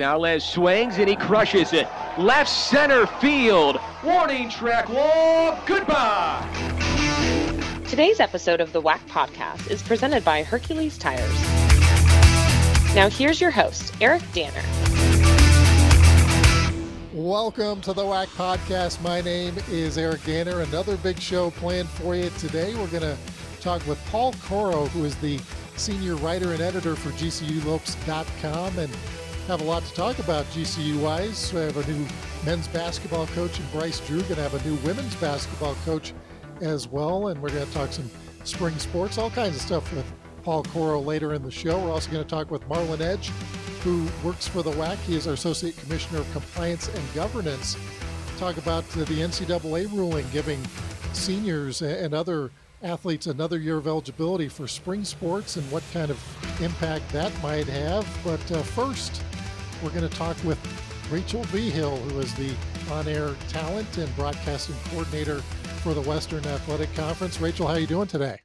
Gonzalez swings and he crushes it. Left center field. Warning track wall. Goodbye. Today's episode of the WAC podcast is presented by Hercules Tires. Now here's your host, Eric Danner. Welcome to the WAC podcast. My name is Eric Danner. Another big show planned for you today. We're going to talk with Paul Coro, who is the senior writer and editor for GCULopes.com, and have a lot to talk about GCU wise. We have a new men's basketball coach and Bryce Drew, going to have a new women's basketball coach as well, and we're going to talk some spring sports, all kinds of stuff with Paul Coro later in the show. We're also going to talk with Marlon Edge, who works for the WAC. He is our Associate Commissioner of Compliance and Governance. Talk about the NCAA ruling giving seniors and other athletes another year of eligibility for spring sports and what kind of impact that might have. But uh, first, we're going to talk with Rachel Vigil, who is the on-air talent and broadcasting coordinator for the Western Athletic Conference. Rachel, how are you doing today?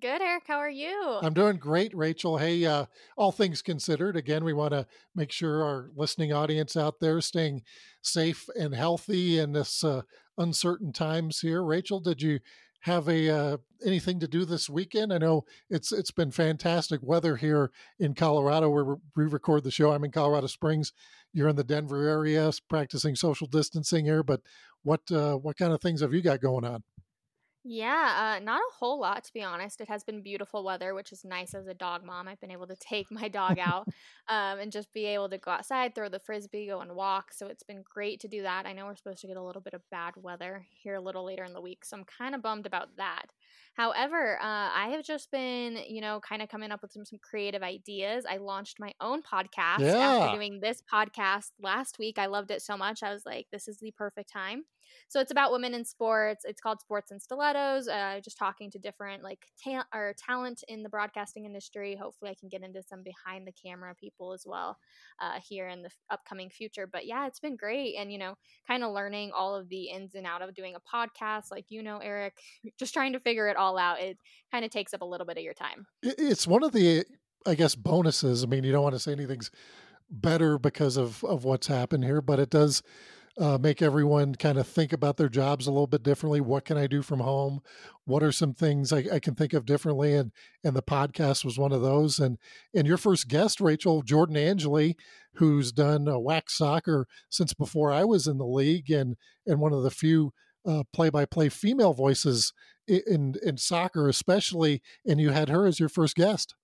Good, Eric. How are you? I'm doing great, Rachel. Hey, uh, all things considered, again, we want to make sure our listening audience out there staying safe and healthy in this uh, uncertain times here. Rachel, did you have a uh, anything to do this weekend? I know it's it's been fantastic weather here in Colorado where we record the show. I'm in Colorado Springs. You're in the Denver area, practicing social distancing here. But what uh, what kind of things have you got going on? Yeah, uh, not a whole lot to be honest. It has been beautiful weather, which is nice as a dog mom. I've been able to take my dog out um, and just be able to go outside, throw the frisbee, go and walk. So it's been great to do that. I know we're supposed to get a little bit of bad weather here a little later in the week, so I'm kind of bummed about that. However, uh, I have just been, you know, kind of coming up with some, some creative ideas. I launched my own podcast yeah. after doing this podcast last week. I loved it so much. I was like, this is the perfect time. So it's about women in sports. It's called Sports and Stilettos. Uh, just talking to different like ta- or talent in the broadcasting industry. Hopefully, I can get into some behind the camera people as well uh, here in the f- upcoming future. But yeah, it's been great, and you know, kind of learning all of the ins and out of doing a podcast. Like you know, Eric, just trying to figure it all out. It kind of takes up a little bit of your time. It's one of the, I guess, bonuses. I mean, you don't want to say anything's better because of of what's happened here, but it does uh, make everyone kind of think about their jobs a little bit differently. What can I do from home? What are some things I, I, can think of differently? And and the podcast was one of those. And and your first guest, Rachel Jordan Angeli, who's done uh, WAC soccer since before I was in the league, and and one of the few play by play female voices in in soccer, especially. And you had her as your first guest.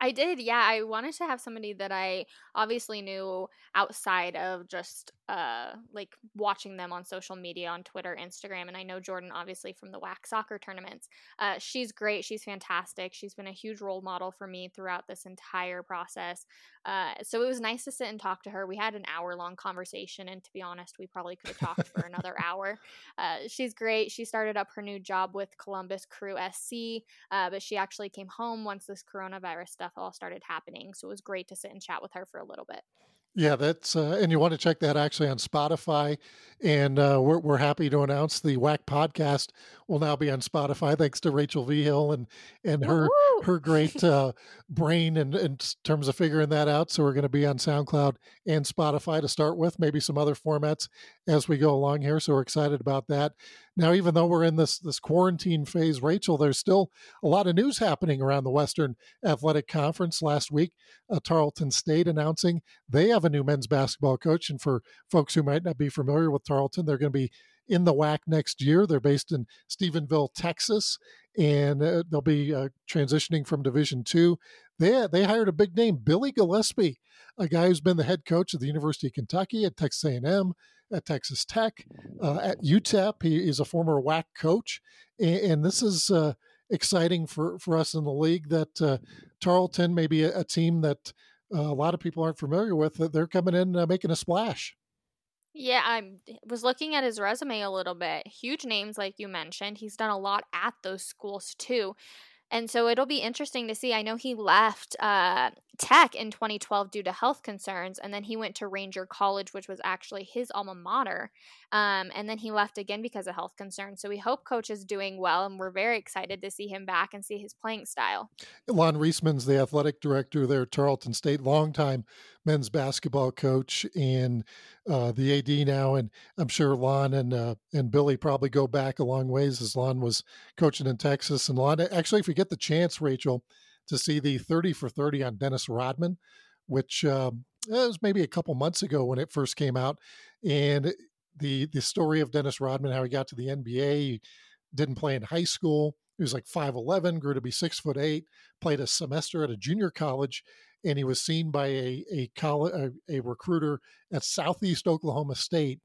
I did, yeah. I wanted to have somebody that I obviously knew outside of just uh like watching them on social media on Twitter, Instagram, and I know Jordan obviously from the WAC soccer tournaments. Uh, she's great. She's fantastic. She's been a huge role model for me throughout this entire process. Uh, so it was nice to sit and talk to her. We had an hour long conversation, and to be honest, we probably could have talked for another hour. Uh, she's great. She started up her new job with Columbus Crew SC, uh, but she actually came home once this coronavirus stuff all started happening. So it was great to sit and chat with her for a little bit. Yeah, that's uh, and you want to check that actually on Spotify, and uh, we're we're happy to announce the WAC podcast will now be on Spotify thanks to Rachel Vigil and and her Woo-hoo! her great uh, brain in, in terms of figuring that out. So we're going to be on SoundCloud and Spotify to start with, maybe some other formats as we go along here. So we're excited about that. Now, even though we're in this this quarantine phase, Rachel, there's still a lot of news happening around the Western Athletic Conference. Last week, uh, Tarleton State announcing they have a new men's basketball coach, and for folks who might not be familiar with Tarleton, they're going to be in the WAC next year. They're based in Stephenville, Texas, and uh, they'll be uh, transitioning from Division Two. They they hired a big name, Billy Gillispie, a guy who's been the head coach of the University of Kentucky at Texas A&M at Texas Tech, uh, at UTEP. He is a former WAC coach, and, and this is uh, exciting for, for us in the league that uh, Tarleton may be a, a team that uh, a lot of people aren't familiar with. That they're coming in uh, making a splash. Yeah, I was looking at his resume a little bit. Huge names, like you mentioned. He's done a lot at those schools too. And so it'll be interesting to see. I know he left uh, Tech in 2012 due to health concerns, and then he went to Ranger College, which was actually his alma mater. Um, and then he left again because of health concerns. So we hope Coach is doing well, and we're very excited to see him back and see his playing style. Lonn Reisman's the athletic director there at Tarleton State, longtime men's basketball coach and uh, the AD now. And I'm sure Lonn and uh, and Billy probably go back a long ways as Lonn was coaching in Texas. And Lonn, actually, if you get the chance, Rachel, to see the 30 for 30 on Dennis Rodman, which um, was maybe a couple months ago when it first came out, and the the story of Dennis Rodman, how he got to the NBA, he didn't play in high school. He was like 5'11, grew to be six foot eight, played a semester at a junior college, and he was seen by a a, college, a, a recruiter at Southeast Oklahoma State,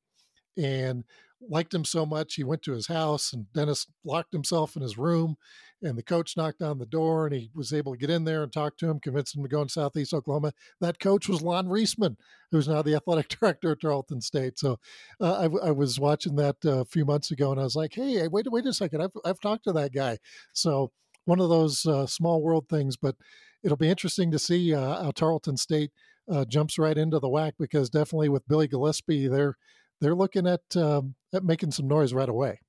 and liked him so much he went to his house and Dennis locked himself in his room and the coach knocked on the door and he was able to get in there and talk to him, convince him to go in Southeast Oklahoma. That coach was Lonn Reisman, who's now the athletic director at Tarleton State. So uh, I, I, was watching that uh, a few months ago and I was like, hey, wait, wait a second. I've, I've talked to that guy. So one of those uh, small world things, but it'll be interesting to see uh, how Tarleton State uh, jumps right into the WAC because definitely with Billy Gillispie, they're they're looking at um, at making some noise right away.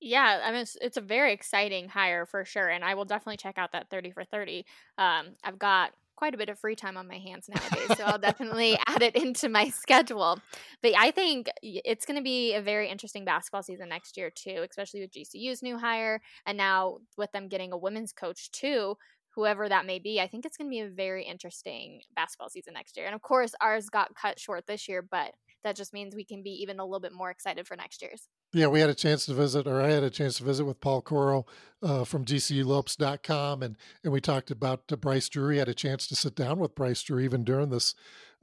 Yeah, I mean it's, it's, a very exciting hire for sure, and I will definitely check out that thirty for thirty. Um, I've got quite a bit of free time on my hands nowadays, so I'll definitely add it into my schedule. But I think it's going to be a very interesting basketball season next year too, especially with GCU's new hire, and now with them getting a women's coach too whoever that may be. I think it's going to be a very interesting basketball season next year. And of course, ours got cut short this year, but that just means we can be even a little bit more excited for next year's. Yeah, we had a chance to visit, or I had a chance to visit with Paul Coro uh, from GCULopes.com, and and we talked about uh, Bryce Drew. We had a chance to sit down with Bryce Drew even during this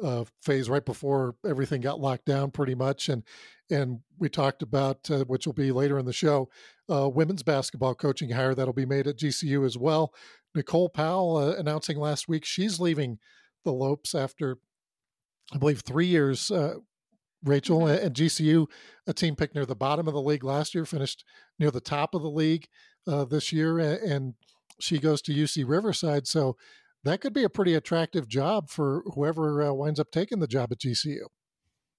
uh, phase, right before everything got locked down, pretty much, and and we talked about uh, which will be later in the show, uh, women's basketball coaching hire that'll be made at GCU as well. Nicole Powell uh, announcing last week she's leaving the Lopes after, I believe, three years Rachel mm-hmm. and GCU, a team picked near the bottom of the league last year, finished near the top of the league uh, this year, and she goes to UC Riverside. So that could be a pretty attractive job for whoever uh, winds up taking the job at GCU.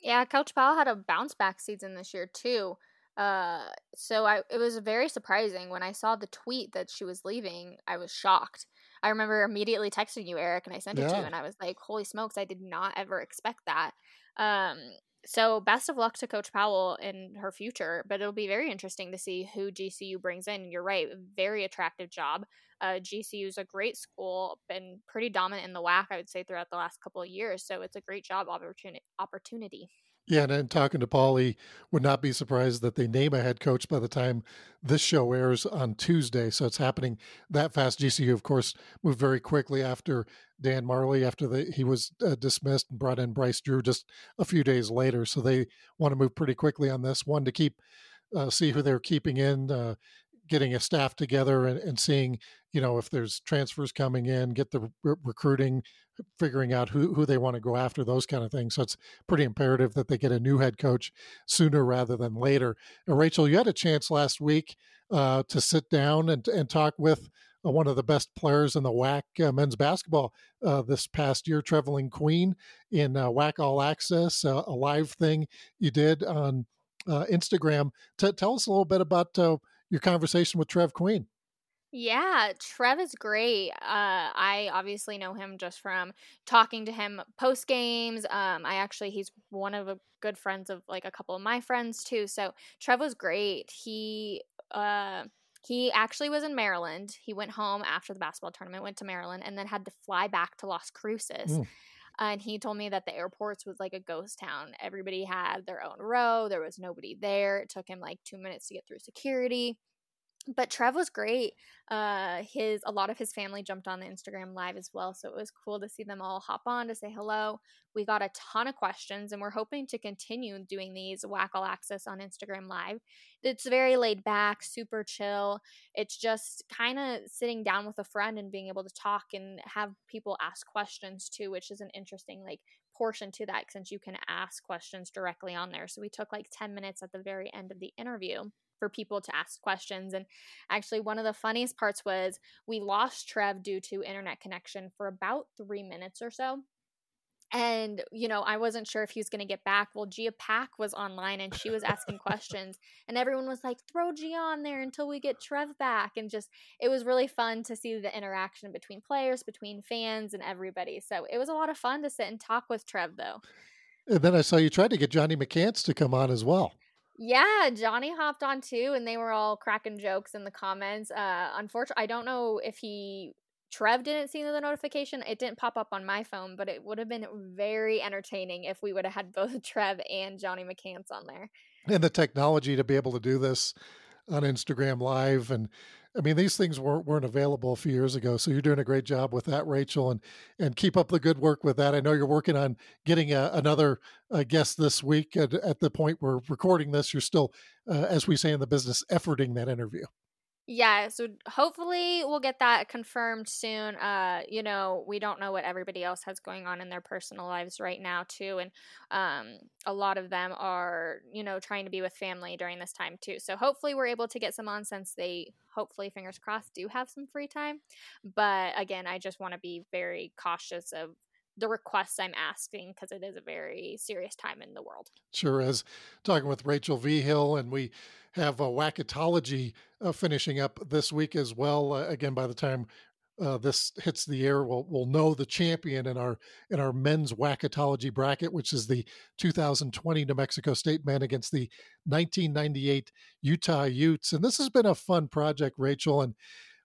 Yeah, Coach Powell had a bounce back season this year too. Uh, so I it was very surprising when I saw the tweet that she was leaving. I was shocked. I remember immediately texting you, Eric, and I sent it to you, and I was like, "Holy smokes! I did not ever expect that." Um, so best of luck to Coach Powell in her future, but it'll be very interesting to see who GCU brings in. You're right, very attractive job. Uh, GCU is a great school, been pretty dominant in the WAC, I would say, throughout the last couple of years. So it's a great job opportunity. opportunity. Yeah, and, and talking to Paulie, would not be surprised that they name a head coach by the time this show airs on Tuesday. So it's happening that fast. GCU, of course, moved very quickly after Dan Majerle, after the, he was uh, dismissed and brought in Bryce Drew just a few days later. So they want to move pretty quickly on this one to keep uh, see who they're keeping in, uh, getting a staff together and, and, seeing, you know, if there's transfers coming in, get the re- recruiting, figuring out who, who they want to go after, those kind of things. So it's pretty imperative that they get a new head coach sooner rather than later. And Rachel, you had a chance last week uh, to sit down and, and talk with uh, one of the best players in the WAC uh, men's basketball uh, this past year, Trevelin Queen, in uh, WAC All Access, uh, a live thing you did on Instagram. T- tell us a little bit about your conversation with Trev Queen. Yeah, Trev is great. Uh, I obviously know him just from talking to him post games. Um, I actually he's one of the good friends of like a couple of my friends too. So Trev was great. He uh, he actually was in Maryland. He went home after the basketball tournament, went to Maryland, and then had to fly back to Las Cruces. Mm. And he told me that the airports was like a ghost town. Everybody had their own row. There was nobody there. It took him like two minutes to get through security but Trev was great. Uh, his a lot of his family jumped on the Instagram live as well, so it was cool to see them all hop on to say hello. We got a ton of questions, and we're hoping to continue doing these WAC Access on Instagram live. It's very laid back, super chill. It's just kind of sitting down with a friend and being able to talk and have people ask questions too, which is an interesting like portion to that since you can ask questions directly on there. So we took like 10 minutes at the very end of the interview for people to ask questions. And actually, one of the funniest parts was we lost Trev due to internet connection for about three minutes or so. and you know i wasn't sure if he was going to get back well gia pack was online and she was asking questions and everyone was like throw gia on there until we get trev back and just it was really fun to see the interaction between players between fans and everybody so it was a lot of fun to sit and talk with trev though and then i saw you tried to get johnny mccants to come on as well yeah, Johnny hopped on too, and they were all cracking jokes in the comments. Uh, unfortunately, I don't know if he Trev didn't see the notification. It didn't pop up on my phone, but it would have been very entertaining if we would have had both Trev and Johnny McCants on there. And the technology to be able to do this on Instagram Live, and I mean these things weren't weren't available a few years ago. So you're doing a great job with that, Rachel, and and keep up the good work with that. I know you're working on getting a, another uh, guest this week. At, at, the point we're recording this, you're still, uh, as we say in the business, efforting that interview yeah so hopefully we'll get that confirmed soon uh you know we don't know what everybody else has going on in their personal lives right now too and um a lot of them are you know trying to be with family during this time too so hopefully we're able to get some on since they hopefully fingers crossed do have some free time but again i just want to be very cautious of the requests I'm asking because it is a very serious time in the world. Sure is. Talking with Rachel Vigil, and we have a Wacketology uh, finishing up this week as well. Uh, again, by the time uh, this hits the air, we'll we'll know the champion in our in our men's Wacketology bracket, which is the 2020 New Mexico State men against the 1998 Utah Utes. And this has been a fun project, Rachel, and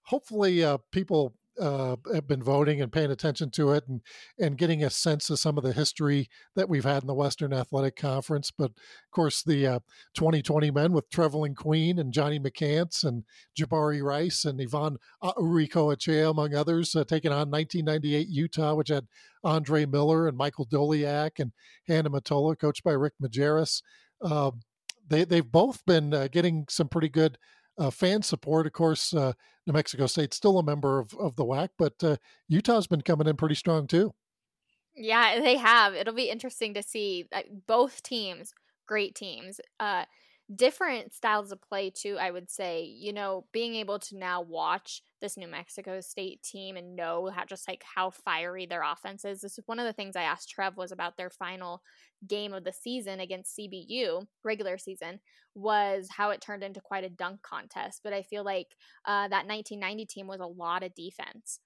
hopefully uh, people uh, have been voting and paying attention to it and and getting a sense of some of the history that we've had in the Western Athletic Conference. But of course, the uh, 2020 men with Trevelin Queen and Johnny McCants and Jabari Rice and Ivan Urico among others, uh, taking on 1998 Utah, which had Andre Miller and Michael Doleac and Hanno Mottola, coached by Rick Majerus. Um, they, they've both been uh, getting some pretty good uh, fan support. Of course, uh, New Mexico State's still a member of, of the WAC, but uh, Utah's been coming in pretty strong too. Yeah, they have. It'll be interesting to see both teams, great teams. Uh, different styles of play too i would say you know being able to now watch this new mexico state team and know how just like how fiery their offense is. This is one of the things i asked trev was about their final game of the season against cbu regular season was how it turned into quite a dunk contest. But i feel like uh, that 1990 team was a lot of defense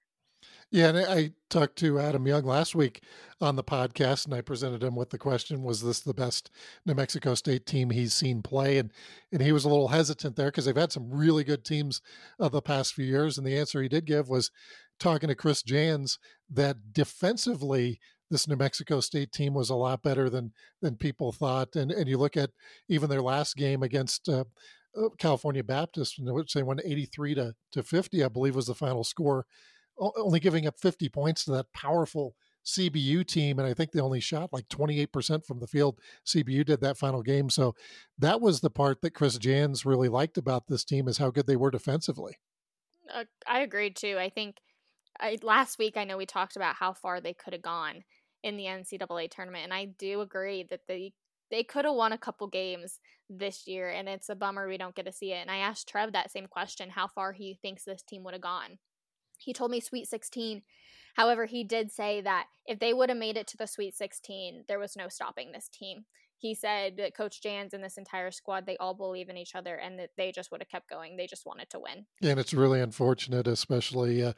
yeah, and I talked to Adam Young last week on the podcast, and I presented him with the question: Was this the best New Mexico State team he's seen play? And and he was a little hesitant there because they've had some really good teams of the past few years. And the answer he did give was talking to Chris Jans that defensively this New Mexico State team was a lot better than than people thought. And and you look at even their last game against. Uh, uh California Baptist, which they won 83 to, to 50, I believe was the final score only giving up 50 points to that powerful CBU team. And I think they only shot like 28% from the field. CBU did that final game. So that was the part that Chris Jans really liked about this team is how good they were defensively. Uh, I agreed too. I think I, last week, I know we talked about how far they could have gone in the NCAA tournament. And I do agree that they they could have won a couple games this year and it's a bummer we don't get to see it and i asked trev that same question how far he thinks this team would have gone he told me Sweet 16. However, he did say that if they would have made it to the Sweet 16, there was no stopping this team. He said that Coach Jans and this entire squad, they all believe in each other and that they just would have kept going. They just wanted to win. And it's really unfortunate, especially. Uh,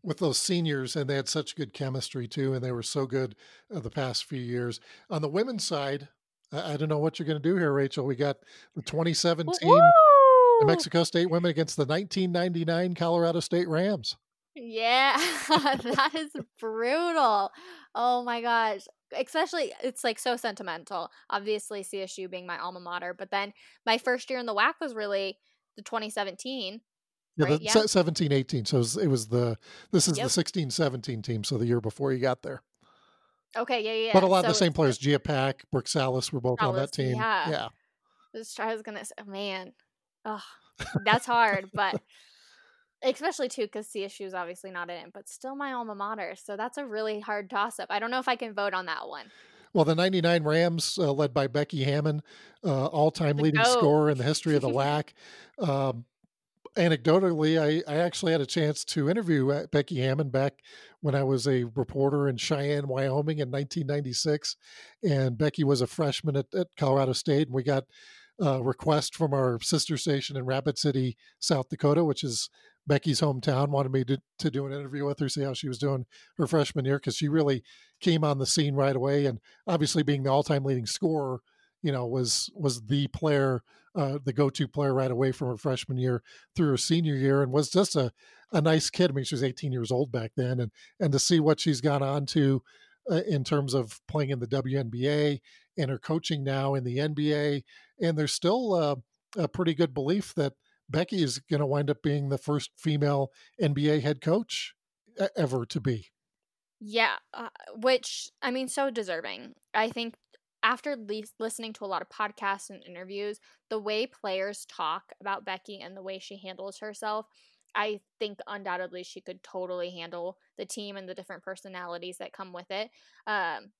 with those seniors, and they had such good chemistry too, and they were so good uh, the past few years. On the women's side, I, I don't know what you're going to do here, Rachel. We got the 2017 Woo! New Mexico State women against the 1999 Colorado State Rams. Yeah, that is brutal. Oh my gosh. Especially, it's like so sentimental. Obviously, CSU being my alma mater, but then my first year in the WAC was really the 2017. Yeah, right? the yeah. 17 18. So it was, it was, the, this is yep. the 16 17 team. So the year before you got there. Okay, yeah, yeah. But a lot so of the same players, Gia Pack, Brooke Salas were both on that team. Yeah. Yeah. I was going to say, oh, man, oh, that's hard. but especially too because CSU is obviously not in it, but still my alma mater. So that's a really hard toss up. I don't know if I can vote on that one. Well, the 99 Rams, uh, led by Becky Hammon, uh, all time leading goat. scorer in the history of the WAC. Um, anecdotally, I, I actually had a chance to interview uh, Becky Hammon back when I was a reporter in Cheyenne, Wyoming in 1996. And Becky was a freshman at, at Colorado State. And we got a request from our sister station in Rapid City, South Dakota, which is Becky's hometown, wanted me to, to do an interview with her, see how she was doing her freshman year, because she really came on the scene right away. And obviously, being the all time leading scorer, you know, was was the player uh, the go-to player right away from her freshman year through her senior year, and was just a, a nice kid. I mean, she was 18 years old back then, and and to see what she's gone on to uh, in terms of playing in the WNBA and her coaching now in the NBA, and there's still uh, a pretty good belief that Becky is going to wind up being the first female NBA head coach ever to be. Yeah, uh, which I mean, so deserving. I think after listening to a lot of podcasts and interviews, the way players talk about Becky and the way she handles herself, I think undoubtedly she could totally handle the team and the different personalities that come with it. Um,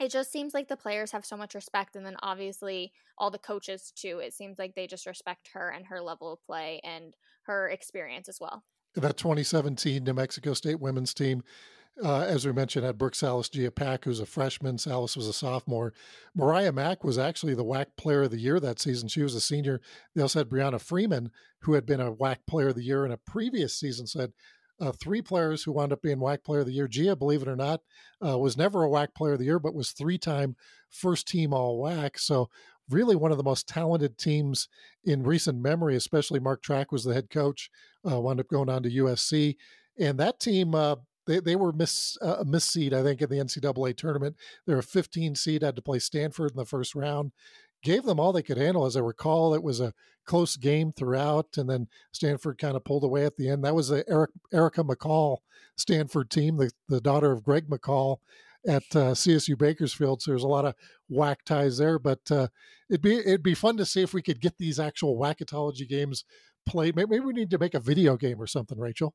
it just seems like the players have so much respect, and then obviously all the coaches too. It seems like they just respect her and her level of play and her experience as well. That 2017 New Mexico State women's team uh, as we mentioned, had Brooke Salas Pack, who's a freshman. Salas was a sophomore. Mariah Mack was actually the WAC Player of the Year that season. She was a senior. They also had Brianna Freeman, who had been a WAC Player of the Year in a previous season. So uh, three players who wound up being WAC Player of the Year. Gia, believe it or not, uh, was never a WAC Player of the Year, but was three-time first team All WAC. So really one of the most talented teams in recent memory. Especially Mark Trakh was the head coach. Uh, wound up going on to USC, and that team uh, they, they were miss uh, a miss seed, I think, in the NCAA tournament. They're a 15 seed, had to play Stanford in the first round. Gave them all they could handle. As I recall, it was a close game throughout, and then Stanford kind of pulled away at the end. That was the Eric, Erica McCall Stanford team, the, the daughter of Greg McCall at uh, CSU Bakersfield. So there's a lot of WAC ties there, but uh, it'd be it'd be fun to see if we could get these actual WACitology games played. Maybe we need to make a video game or something, Rachel.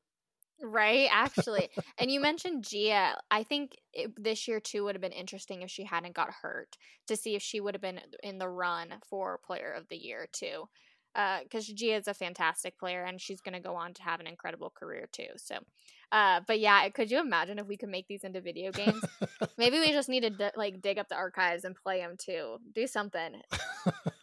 Right, actually. and you mentioned Gia. I think it, this year too would have been interesting if she hadn't got hurt to see if she would have been in the run for player of the year too. Because uh, Gia is a fantastic player and she's going to go on to have an incredible career too. So, uh, but yeah, could you imagine if we could make these into video games? Maybe we just need to d- like dig up the archives and play them too. Do something.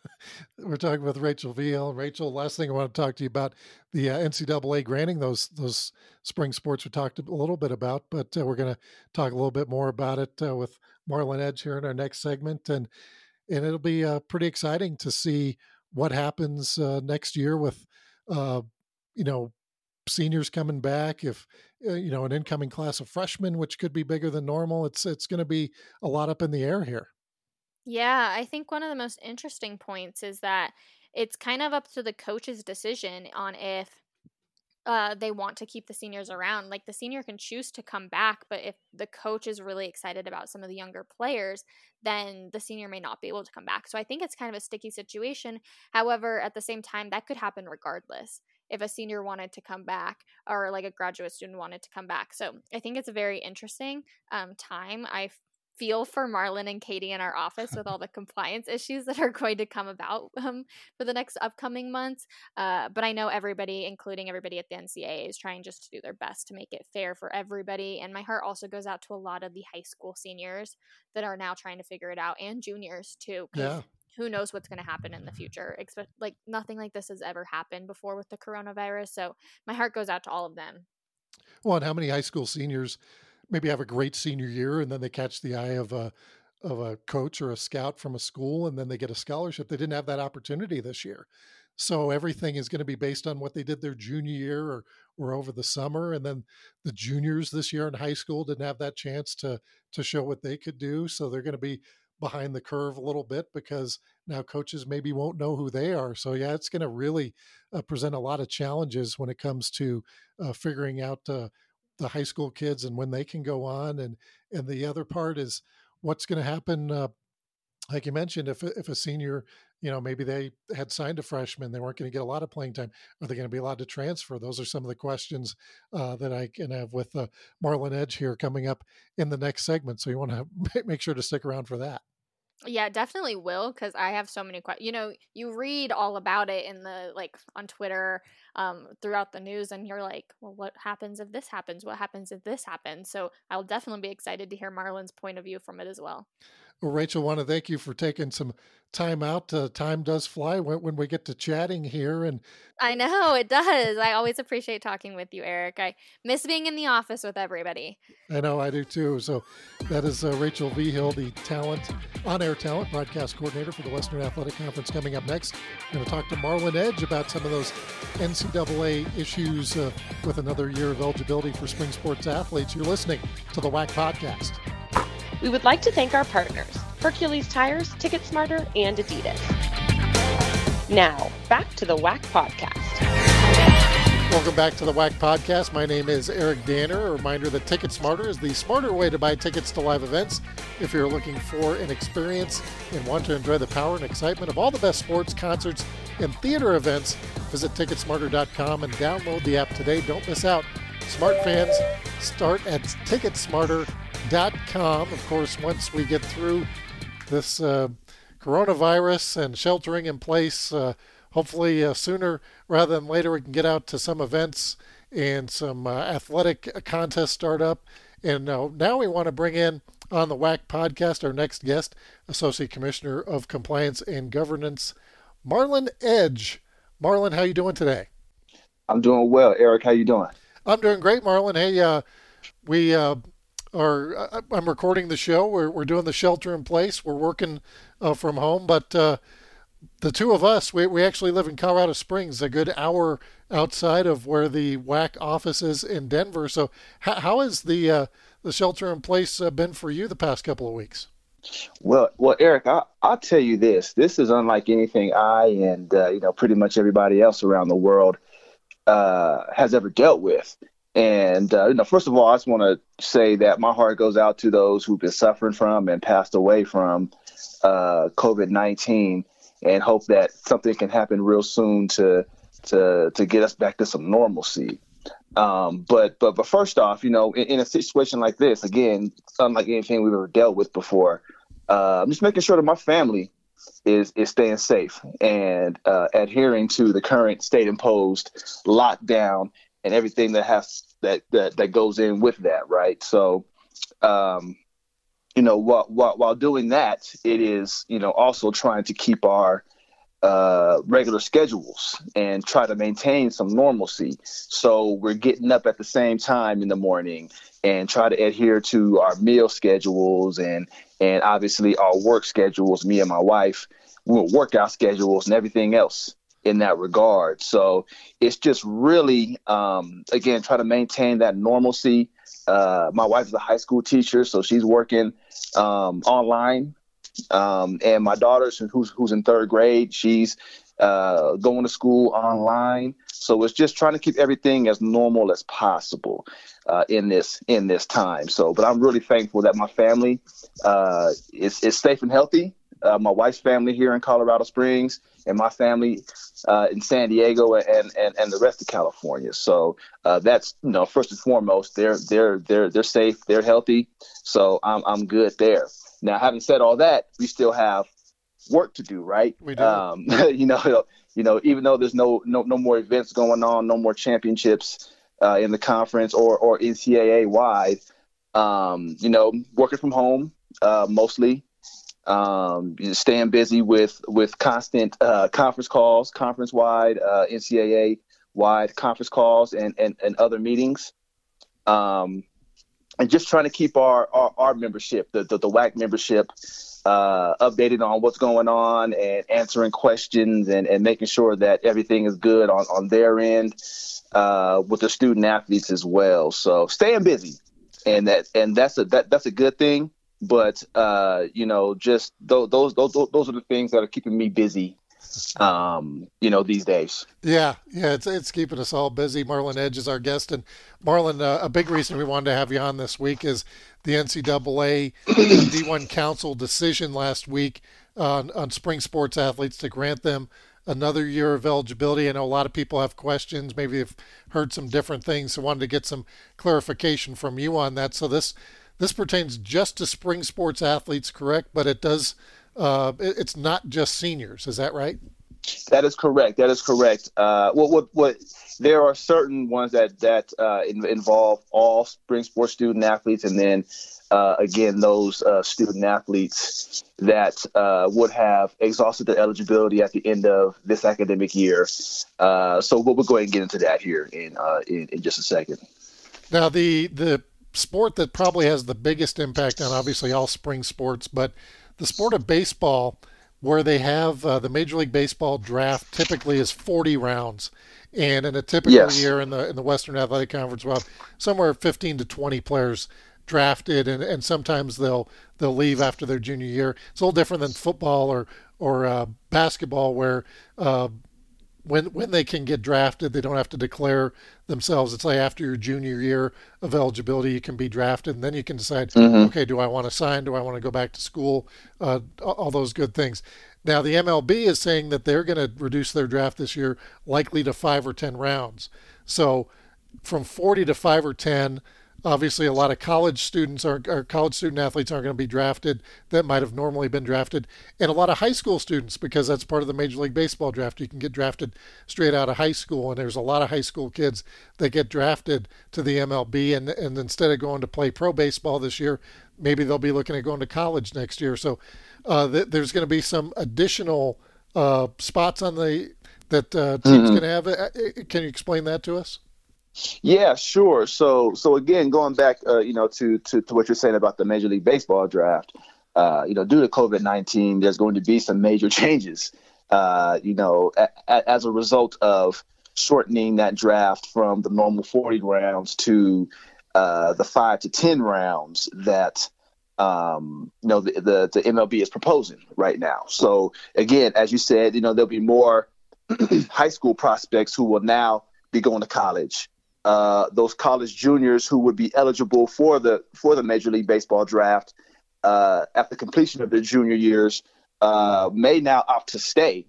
We're talking with Rachel Vigil. Rachel, last thing I want to talk to you about the uh, NCAA granting those those spring sports we talked a little bit about, but uh, we're going to talk a little bit more about it uh, with Marlon Edge here in our next segment, and and it'll be uh, pretty exciting to see what happens uh, next year with uh, you know seniors coming back if you know an incoming class of freshmen which could be bigger than normal it's it's going to be a lot up in the air here yeah, I think one of the most interesting points is that it's kind of up to the coach's decision on if uh, they want to keep the seniors around. Like the senior can choose to come back, but if the coach is really excited about some of the younger players, then the senior may not be able to come back. So I think it's kind of a sticky situation. However, at the same time, that could happen regardless if a senior wanted to come back or like a graduate student wanted to come back. So I think it's a very interesting um, time. I feel for Marlon and Katie in our office with all the compliance issues that are going to come about um, for the next upcoming months. Uh, but I know everybody, including everybody at the NCAA, is trying just to do their best to make it fair for everybody. And my heart also goes out to a lot of the high school seniors that are now trying to figure it out, and juniors too. Yeah. Who knows what's going to happen in the future? Expect like nothing like this has ever happened before with the coronavirus. So my heart goes out to all of them. Well, and how many high school seniors maybe have a great senior year and then they catch the eye of a of a coach or a scout from a school and then they get a scholarship. They didn't have that opportunity this year. So everything is going to be based on what they did their junior year or or over the summer and then the juniors this year in high school didn't have that chance to to show what they could do, so they're going to be behind the curve a little bit because now coaches maybe won't know who they are. So yeah, it's going to really uh, present a lot of challenges when it comes to uh, figuring out uh, the high school kids and when they can go on and and the other part is what's going to happen uh, like you mentioned if if a senior you know maybe they had signed a freshman they weren't going to get a lot of playing time are they going to be allowed to transfer? Those are some of the questions uh, that i can have with uh, marlon edge here coming up in the next segment so you want to make sure to stick around for that Yeah, definitely will because I have so many questions. You know, you read all about it in the like on Twitter, um, throughout the news, and you're like, well, what happens if this happens? What happens if this happens? So I'll definitely be excited to hear Marlon's point of view from it as well. Well, Rachel, want to thank you for taking some time out. Uh, time does fly when, when we get to chatting here, and I know it does. I always appreciate talking with you, Eric. I miss being in the office with everybody. I know I do too. So that is uh, Rachel Vigil, the talent on-air talent broadcast coordinator for the Western Athletic Conference. Coming up next, we're going to talk to Marlon Edge about some of those NCAA issues uh, with another year of eligibility for spring sports athletes. You're listening to the WAC podcast. We would like to thank our partners, Hercules Tires, Ticket Smarter, and Adidas. Now, back to the WAC podcast. Welcome back to the WAC podcast. My name is Eric Danner. A reminder that Ticket Smarter is the smarter way to buy tickets to live events. If you're looking for an experience and want to enjoy the power and excitement of all the best sports, concerts, and theater events, visit Ticketsmarter.com and download the app today. Don't miss out. Smart fans start at Ticketsmarter.com com. Of course, once we get through this uh, coronavirus and sheltering in place, uh, hopefully uh, sooner rather than later, we can get out to some events and some uh, athletic contests start up. And uh, now we want to bring in on the WAC podcast our next guest, Associate Commissioner of Compliance and Governance, Marlon Edge. Marlon, how you doing today? I'm doing well. Eric, how you doing? I'm doing great, Marlon. Hey, uh, we uh, or uh, I'm recording the show. We're, we're doing the shelter in place. We're working uh, from home, but uh, the two of us, we, we actually live in Colorado Springs, a good hour outside of where the WAC office is in Denver. So, how, how has the uh, the shelter in place uh, been for you the past couple of weeks? Well, well, Eric, I, will tell you this. This is unlike anything I and uh, you know pretty much everybody else around the world has ever dealt with. And uh, you know, first of all, I just want to say that my heart goes out to those who've been suffering from and passed away from uh, COVID nineteen, and hope that something can happen real soon to to to get us back to some normalcy. Um, but but but first off, you know, in, in, a situation like this, again, unlike anything we've ever dealt with before, uh, I'm just making sure that my family is is staying safe and uh, adhering to the current state imposed lockdown and everything that has that that that goes in with that, right? So, um, you know, while, while while doing that, it is you know also trying to keep our uh, regular schedules and try to maintain some normalcy. So we're getting up at the same time in the morning and try to adhere to our meal schedules and and obviously our work schedules. Me and my wife, we workout schedules and everything else in that regard. So it's just really, um, again, try to maintain that normalcy. Uh, my wife is a high school teacher, so she's working um, online. Um, and my daughter, who's, who's in third grade, she's uh, going to school online. So it's just trying to keep everything as normal as possible uh, in this in this time. So, but I'm really thankful that my family uh, is is safe and healthy. Uh, my wife's family here in Colorado Springs and my family uh, in San Diego and, and, and the rest of California. So uh, that's you know first and foremost they're they're they're they're safe, they're healthy. So I'm I'm good there. Now, having said all that, we still have work to do, right? We do. Um, you know, you know, even though there's no no no more events going on, no more championships uh, in the conference or or NCAA wide. Um, you know, working from home uh, mostly um, staying busy with with constant uh, conference calls, conference wide, uh, NCAA wide conference calls, and and, and other meetings, um, and just trying to keep our our, our membership, the, the the WAC membership, uh, updated on what's going on and answering questions and and making sure that everything is good on on their end uh, with the student athletes as well. So staying busy, and that and that's a that, that's a good thing but uh, you know, just th- those those those are the things that are keeping me busy. Um, you know, these days. Yeah, yeah, it's it's keeping us all busy. Marlon Edge is our guest, and Marlon, uh, a big reason we wanted to have you on this week is the NCAA D1 Council decision last week on, on spring sports athletes to grant them another year of eligibility. I know a lot of people have questions. Maybe they've heard some different things, so wanted to get some clarification from you on that. So this this pertains just to spring sports athletes, correct? But it does uh, it's not just seniors. Is that right? That is correct. That is correct. Uh, what, what, what, there are certain ones that that uh, involve all spring sports student athletes, and then uh, again those uh, student athletes that uh, would have exhausted their eligibility at the end of this academic year. Uh, so we'll, we'll, go ahead and get into that here in, in, in just a second. Now the the sport that probably has the biggest impact on obviously all spring sports, but the sport of baseball where they have uh, the Major League Baseball draft typically is 40 rounds. And in a typical yes. year in the in the Western Athletic Conference, we'll somewhere 15 to 20 players drafted, and, and sometimes they'll they'll leave after their junior year. It's a little different than football or or uh, basketball, where uh, when when they can get drafted, they don't have to declare themselves. It's like after your junior year of eligibility, you can be drafted, and then you can decide, mm-hmm. okay, do I want to sign? Do I want to go back to school? Uh, all those good things. Now the MLB is saying that they're going to reduce their draft this year, likely to five or ten rounds. So from 40 to five or ten Obviously, a lot of college students are, or college student athletes aren't going to be drafted that might have normally been drafted, and a lot of high school students because that's part of the Major League Baseball draft. You can get drafted straight out of high school, and there's a lot of high school kids that get drafted to the MLB, and and instead of going to play pro baseball this year, maybe they'll be looking at going to college next year. So uh, th- there's going to be some additional uh, spots on the that uh, teams mm-hmm. going to have. Uh, uh, can you explain that to us? Yeah, sure. So, so again, going back, uh, you know, to, to to what you're saying about the Major League Baseball draft, uh, you know, due to COVID nineteen, there's going to be some major changes. Uh, you know, a, a, as a result of shortening that draft from the normal 40 rounds to uh, the five to 10 rounds that um, you know the, the, the MLB is proposing right now. So again, as you said, you know there'll be more high school prospects who will now be going to college uh, those college juniors who would be eligible for the for the Major League Baseball draft uh, after completion of their junior years uh, may now opt to stay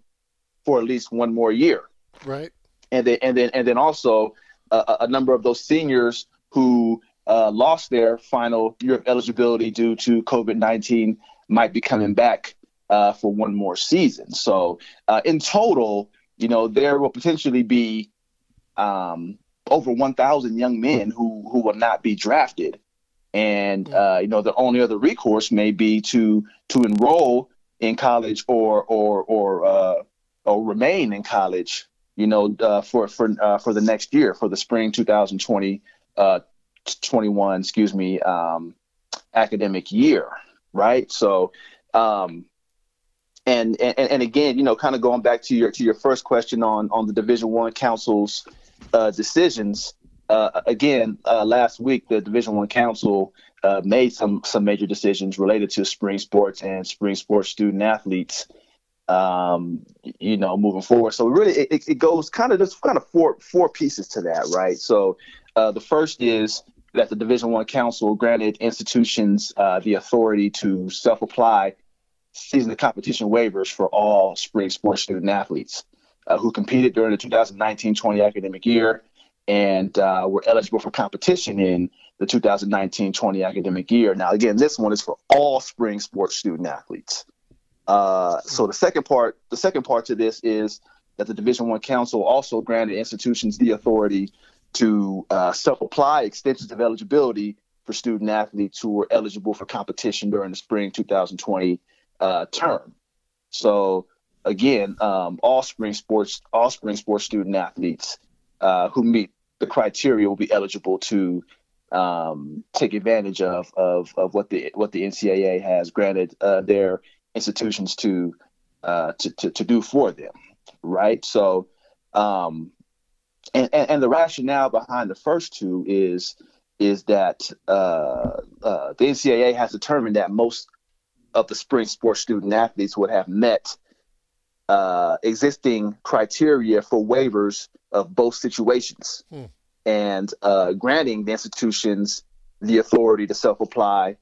for at least one more year. Right. And then and then and then also uh, a number of those seniors who uh, lost their final year of eligibility due to COVID nineteen might be coming back uh, for one more season. So in total, you know, there will potentially be um, over 1,000 young men who who will not be drafted, and mm. uh, you know the only other recourse may be to to enroll in college or or or uh, or remain in college. You know, uh, for for uh, for the next year, for the spring 2020 uh, 21, excuse me, um, academic year, right? So. Um, and, and and again, you know, kind of going back to your to your first question on on the Division One councils uh, decisions. Uh, again, uh, last week the Division One Council uh, made some some major decisions related to spring sports and spring sports student athletes. Um, you know, moving forward. So really, it, it goes kind of there's kind of four four pieces to that, right? So uh, the first is that the Division One Council granted institutions uh, the authority to self-apply season competition waivers for all spring sports student athletes uh, who competed during the 2019-20 academic year and uh, were eligible for competition in the 2019-20 academic year. Now, again, this one is for all spring sports student athletes. Uh, so the second part, the second part to this is that the Division One Council also granted institutions the authority to uh, self-apply extensions of eligibility for student athletes who were eligible for competition during the spring 2020 uh, term. So again, um, all spring sports, all spring sports student athletes uh, who meet the criteria will be eligible to um, take advantage of, of of what the what the NCAA has granted uh, their institutions to, uh, to, to to do for them, right? So, um, and, and, and the rationale behind the first two is is that uh, uh, the NCAA has determined that most of the spring sports student athletes would have met uh, existing criteria for waivers of both situations hmm. and uh, granting the institutions the authority to self apply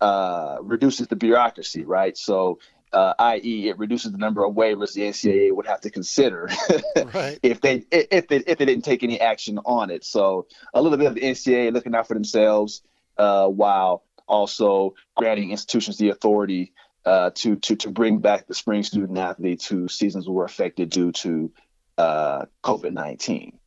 uh, reduces the bureaucracy, right? So, uh, i.e., it reduces the number of waivers the NCAA would have to consider right. if they if they if they didn't take any action on it. So, a little bit of the NCAA looking out for themselves uh, while also granting institutions the authority uh, to to to bring back the spring student athletes whose seasons were affected due to uh, COVID nineteen.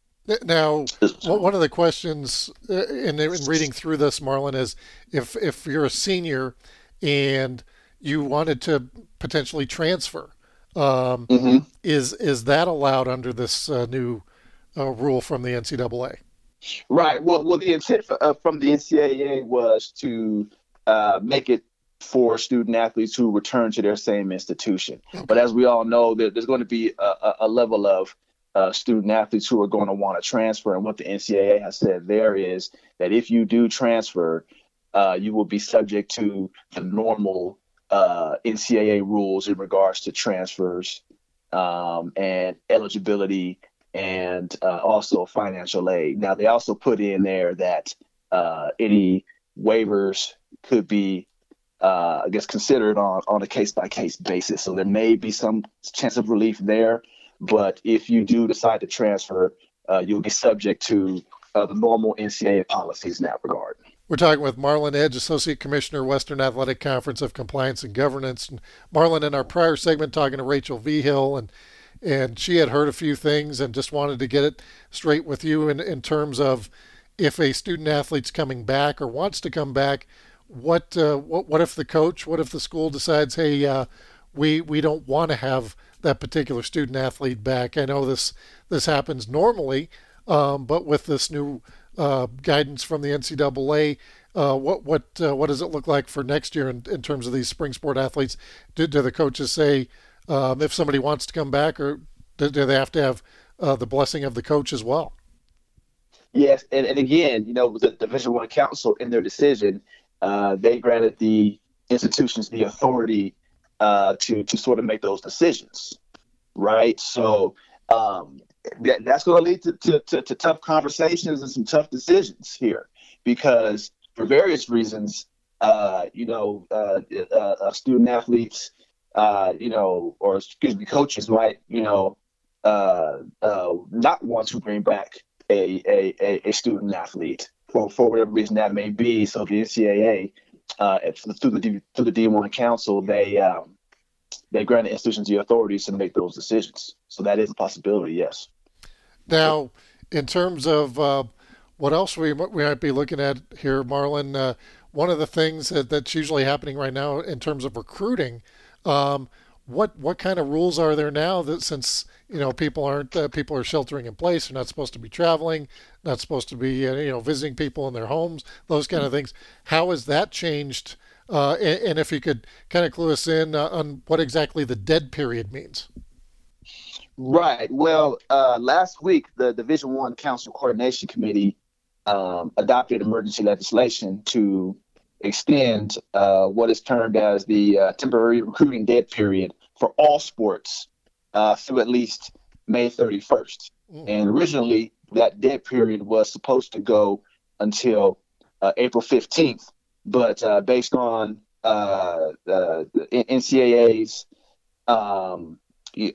Now, one of the questions uh, in, in reading through this, Marlon, is if if you're a senior and you wanted to potentially transfer, um, mm-hmm. is is that allowed under this uh, new uh, rule from the NCAA? Right. Well, well, the intent for, uh, from the NCAA was to uh, make it for student athletes who return to their same institution. Okay. But as we all know, there, there's going to be a, a level of uh, student athletes who are going to want to transfer. And what the NCAA has said there is that if you do transfer, uh, you will be subject to the normal uh, NCAA rules in regards to transfers um, and eligibility and uh, also financial aid. Now, they also put in there that uh, any waivers could be uh, I guess considered on on a case by case basis. So there may be some chance of relief there, but if you do decide to transfer, uh, you'll be subject to uh, the normal NCAA policies in that regard. We're talking with Marlon Edge, Associate Commissioner, Western Athletic Conference of Compliance and Governance. And Marlon, in our prior segment, talking to Rachel Vigil, and and she had heard a few things and just wanted to get it straight with you in, in terms of if a student athlete's coming back or wants to come back, what uh, what what if the coach, what if the school decides, hey, uh, we we don't want to have that particular student athlete back? I know this this happens normally, um, but with this new uh, guidance from the NCAA, uh, what what uh, what does it look like for next year in, in terms of these spring sport athletes? Do, do the coaches say um, if somebody wants to come back, or do, do they have to have uh, the blessing of the coach as well? Yes, and, and again, you know, the Division One Council in their decision uh, they granted the institutions the authority uh, to to sort of make those decisions, right? So um, that, that's going to lead to, to, to, to, tough conversations and some tough decisions here, because for various reasons, uh, you know, uh, uh, student athletes, you know, or excuse me, coaches might, you know, not want to bring back a, a, a student athlete for, for whatever reason that may be. So the NCAA, uh, through the through the D1 Council, they um, they grant institutions the authorities to make those decisions. So that is a possibility. Yes. Now, in terms of uh, what else we we might be looking at here, Marlon, uh, one of the things that, that's usually happening right now in terms of recruiting. Um, what what kind of rules are there now that since you know people aren't uh, people are sheltering in place they're not supposed to be traveling not supposed to be uh, you know visiting people in their homes those kind of things. How has that changed uh, and, and, if you could kind of clue us in uh, on what exactly the dead period means? Right. Well uh, last week the division one council coordination committee um, adopted emergency legislation to extend uh, what is termed as the temporary recruiting dead period for all sports uh, through at least May 31st. Mm. And originally, that dead period was supposed to go until uh, April 15th. But uh, based on uh, the NCAA's um,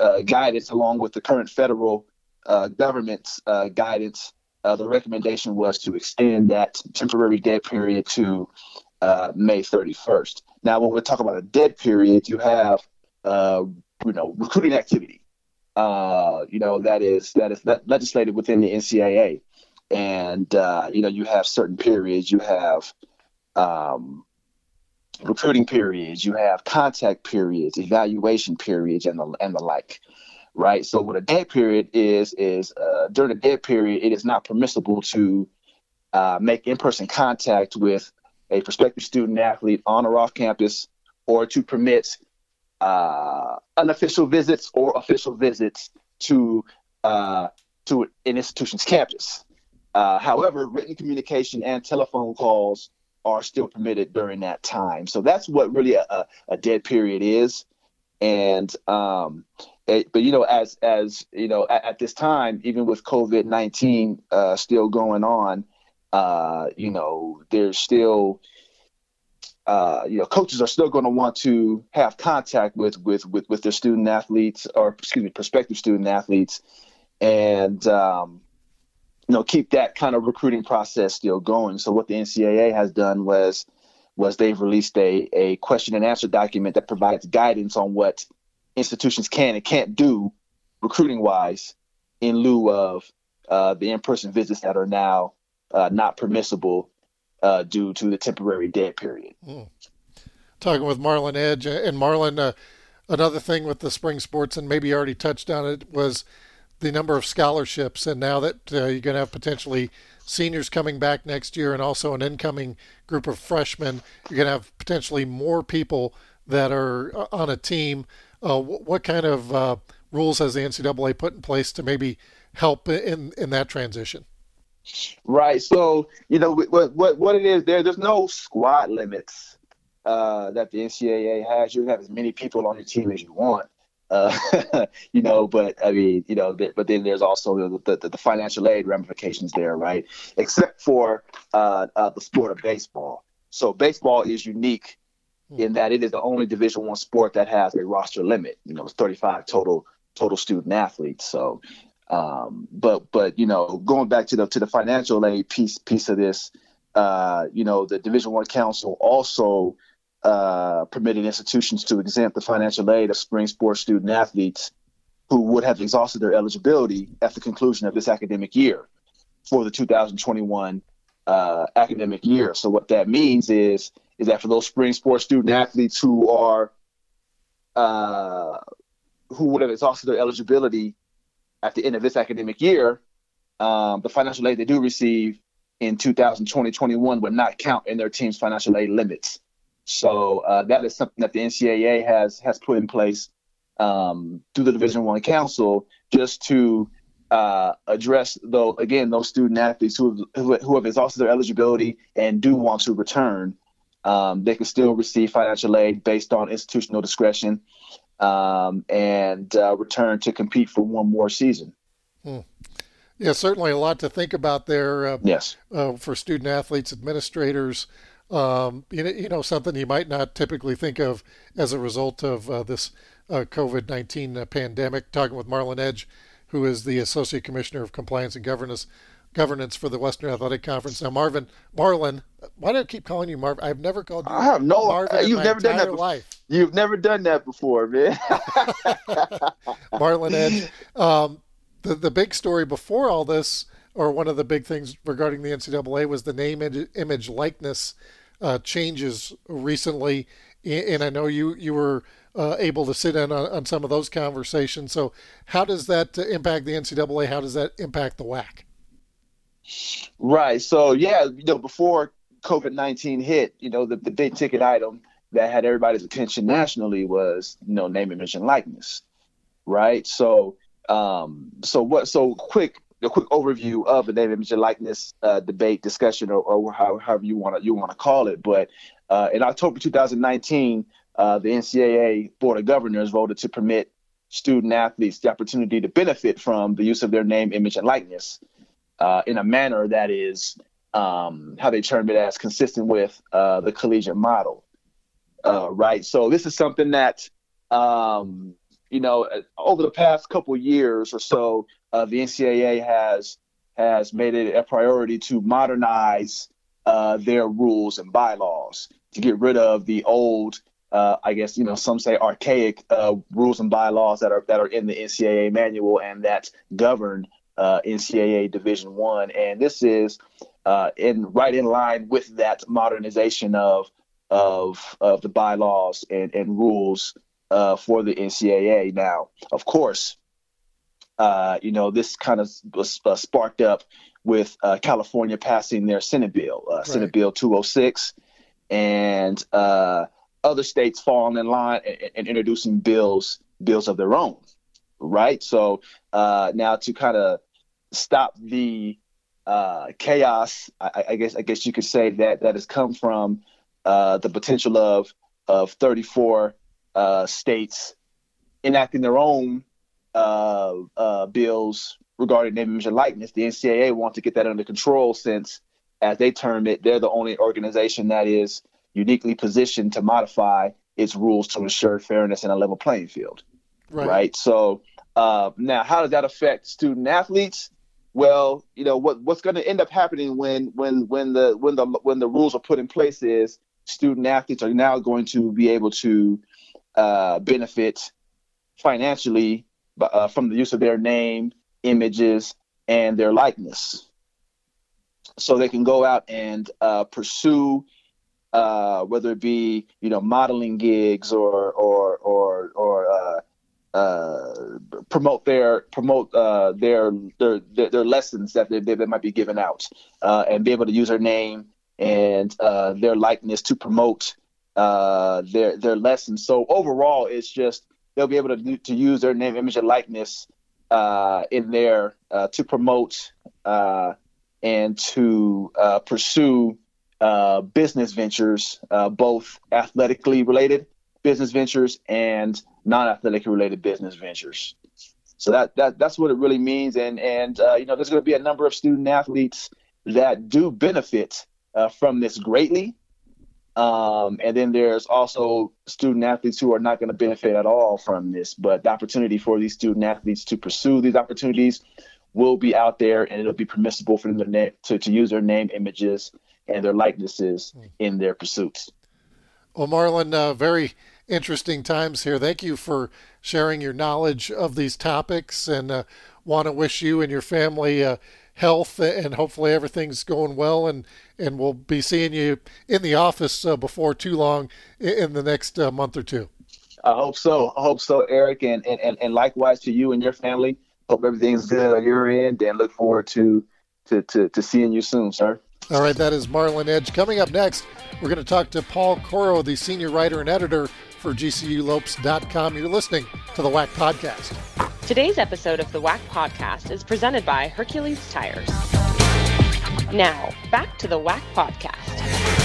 uh, guidance, along with the current federal uh, government's guidance, the recommendation was to extend that temporary dead period to May 31st. Now, when we talk about a dead period, you have uh, you know, recruiting activity. Uh, you know, that is that is legislated within the NCAA, and uh, you know, you have certain periods. You have um, recruiting periods. You have contact periods, evaluation periods, and the and the like. Right. So what a dead period is is uh, during a dead period, it is not permissible to uh, make in-person contact with a prospective student athlete on or off campus, or to permit uh, unofficial visits or official visits to uh, to an institution's campus. Uh, however, written communication and telephone calls are still permitted during that time. So that's what really a, a dead period is. And um, it, but you know, as as you know, at, at this time, even with COVID nineteen uh, still going on, uh, you know, there's still uh, you know, coaches are still going to want to have contact with, with with with their student athletes or excuse me, prospective student athletes, and um, you know, keep that kind of recruiting process still going. So what the NCAA has done was was they've released a, a question and answer document that provides guidance on what institutions can and can't do recruiting wise in lieu of uh, the in-person visits that are now uh, not permissible uh, due to the temporary dead period. Mm. Talking with Marlon Edge and Marlon, uh, another thing with the spring sports, and maybe already touched on it, was the number of scholarships. And now that uh, you're going to have potentially seniors coming back next year and also an incoming group of freshmen, you're going to have potentially more people that are uh, on a team. Uh, what kind of uh, rules has the NCAA put in place to maybe help in in that transition? Right. So you know what what what it is there. There's no squad limits uh, that the NCAA has. You have as many people on your team as you want. Uh, you know, but I mean, you know, but then there's also the, the, the financial aid ramifications there, right? Except for uh, uh, the sport of baseball. So baseball is unique hmm. in that it is the only Division One sport that has a roster limit. You know, it's 35 total total student athletes. So, um, but but you know, going back to the to the financial aid piece piece of this, uh, you know, the Division One Council also uh, permitted institutions to exempt the financial aid of spring sports student athletes who would have exhausted their eligibility at the conclusion of this academic year for the 2021 uh, academic year. So what that means is is that for those spring sports student athletes who are uh, who would have exhausted their eligibility at the end of this academic year, um, the financial aid they do receive in 2020-21 would not count in their team's financial aid limits. So uh, that is something that the NCAA has has put in place um, through the Division One Council just to uh, address though again those student athletes who who have exhausted their eligibility and do want to return. Um, they can still receive financial aid based on institutional discretion um, and uh, return to compete for one more season. Hmm. Yeah, certainly a lot to think about there. Uh, yes. Uh, for student athletes, administrators, um, you know, you know, something you might not typically think of as a result of uh, this uh, COVID nineteen uh, pandemic. Talking with Marlon Edge, who is the Associate Commissioner of Compliance and Governance governance for the Western Athletic Conference. Now, Marvin, Marlin, why do I keep calling you Marvin? I've never called you. I have no. Marvin you've never done that before. Life. You've never done that before, man. Marlin Edge. Um, the the big story before all this, or one of the big things regarding the NCAA, was the name, image, likeness uh, changes recently, and I know you you were. Uh, able to sit in on, on, some of those conversations. So, how does that impact the NCAA? How does that impact the WAC? Right. So yeah, you know, before COVID nineteen hit, you know, the, the big ticket item that had everybody's attention nationally was, you know, name, image, and likeness. Right. So um, so what so quick a quick overview of the name, image, and likeness uh, debate, discussion, or, or how, however you want to you want to call it. But uh, in October 2019, uh, the NCAA Board of Governors voted to permit student athletes the opportunity to benefit from the use of their name, image, and likeness uh, in a manner that is um, how they term it as consistent with uh, the collegiate model. Uh, right. So this is something that um, you know over the past couple years or so, uh, the NCAA has has made it a priority to modernize uh, their rules and bylaws to get rid of the old uh, I guess you know some say archaic uh, rules and bylaws that are that are in the NCAA manual and that govern uh, NCAA Division One, and this is uh, in right in line with that modernization of of of the bylaws and, and rules uh, for the NCAA. Now, of course, uh, you know this kind of was uh, sparked up with uh, California passing their Senate bill, right. Senate Bill 206, and other states falling in line and, and introducing bills bills of their own right? So uh, now to kind of stop the uh, chaos. I, I, guess I guess you could say that that has come from uh, the potential of of 34 uh, states enacting their own uh, uh, bills regarding name, image, and likeness. The NCAA wants to get that under control since, as they term it, they're the only organization that is uniquely positioned to modify its rules to ensure fairness and a level playing field. Right. right? So uh, now, how does that affect student athletes? Well, you know what what's going to end up happening when when when the when the when the rules are put in place is student athletes are now going to be able to uh, benefit financially uh, from the use of their name, images, and their likeness. So they can go out and uh, pursue, uh, whether it be you know modeling gigs or or or or uh, promote their promote uh, their, their, their their lessons that they, they might be giving out, uh, and be able to use their name and uh, their likeness to promote uh, their their lessons. So overall, it's just they'll be able to to use their name, image, and likeness in there to promote and to pursue business ventures, both athletically related business ventures and non-athletic related business ventures. So that, that that's what it really means. And and uh, you know, there's going to be a number of student athletes that do benefit uh, from this greatly. Um, and then there's also student athletes who are not going to benefit at all from this. But the opportunity for these student athletes to pursue these opportunities will be out there, and it'll be permissible for them to, na- to, to use their name, images, and their likenesses hmm. in their pursuits. Well, Marlon, uh, very interesting times here. Thank you for sharing your knowledge of these topics and uh, want to wish you and your family uh, health and hopefully everything's going well and and we'll be seeing you in the office uh, before too long in the next uh, month or two. I hope so. I hope so, Eric, and, and, and likewise to you and your family. Hope everything's good on your end and look forward to, to, to, to seeing you soon, sir. All right, that is Marlon Edge. Coming up next, we're going to talk to Paul Coro, the senior writer and editor for GCULopes.com. You're listening to the WAC Podcast. Today's episode of the WAC Podcast is presented by Hercules Tires. Now, back to the WAC Podcast.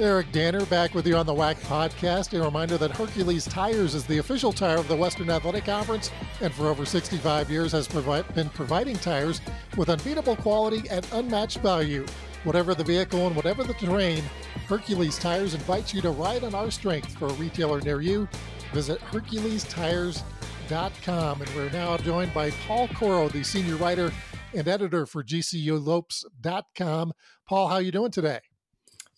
Eric Danner back with you on the WAC podcast. A reminder that Hercules Tires is the official tire of the Western Athletic Conference and for over 65 years has provi- been providing tires with unbeatable quality and unmatched value. Whatever the vehicle and whatever the terrain, Hercules Tires invites you to ride on our strength for a retailer near you. Visit HerculesTires.com. And we're now joined by Paul Coro, the senior writer and editor for GCULopes.com. Paul, how are you doing today?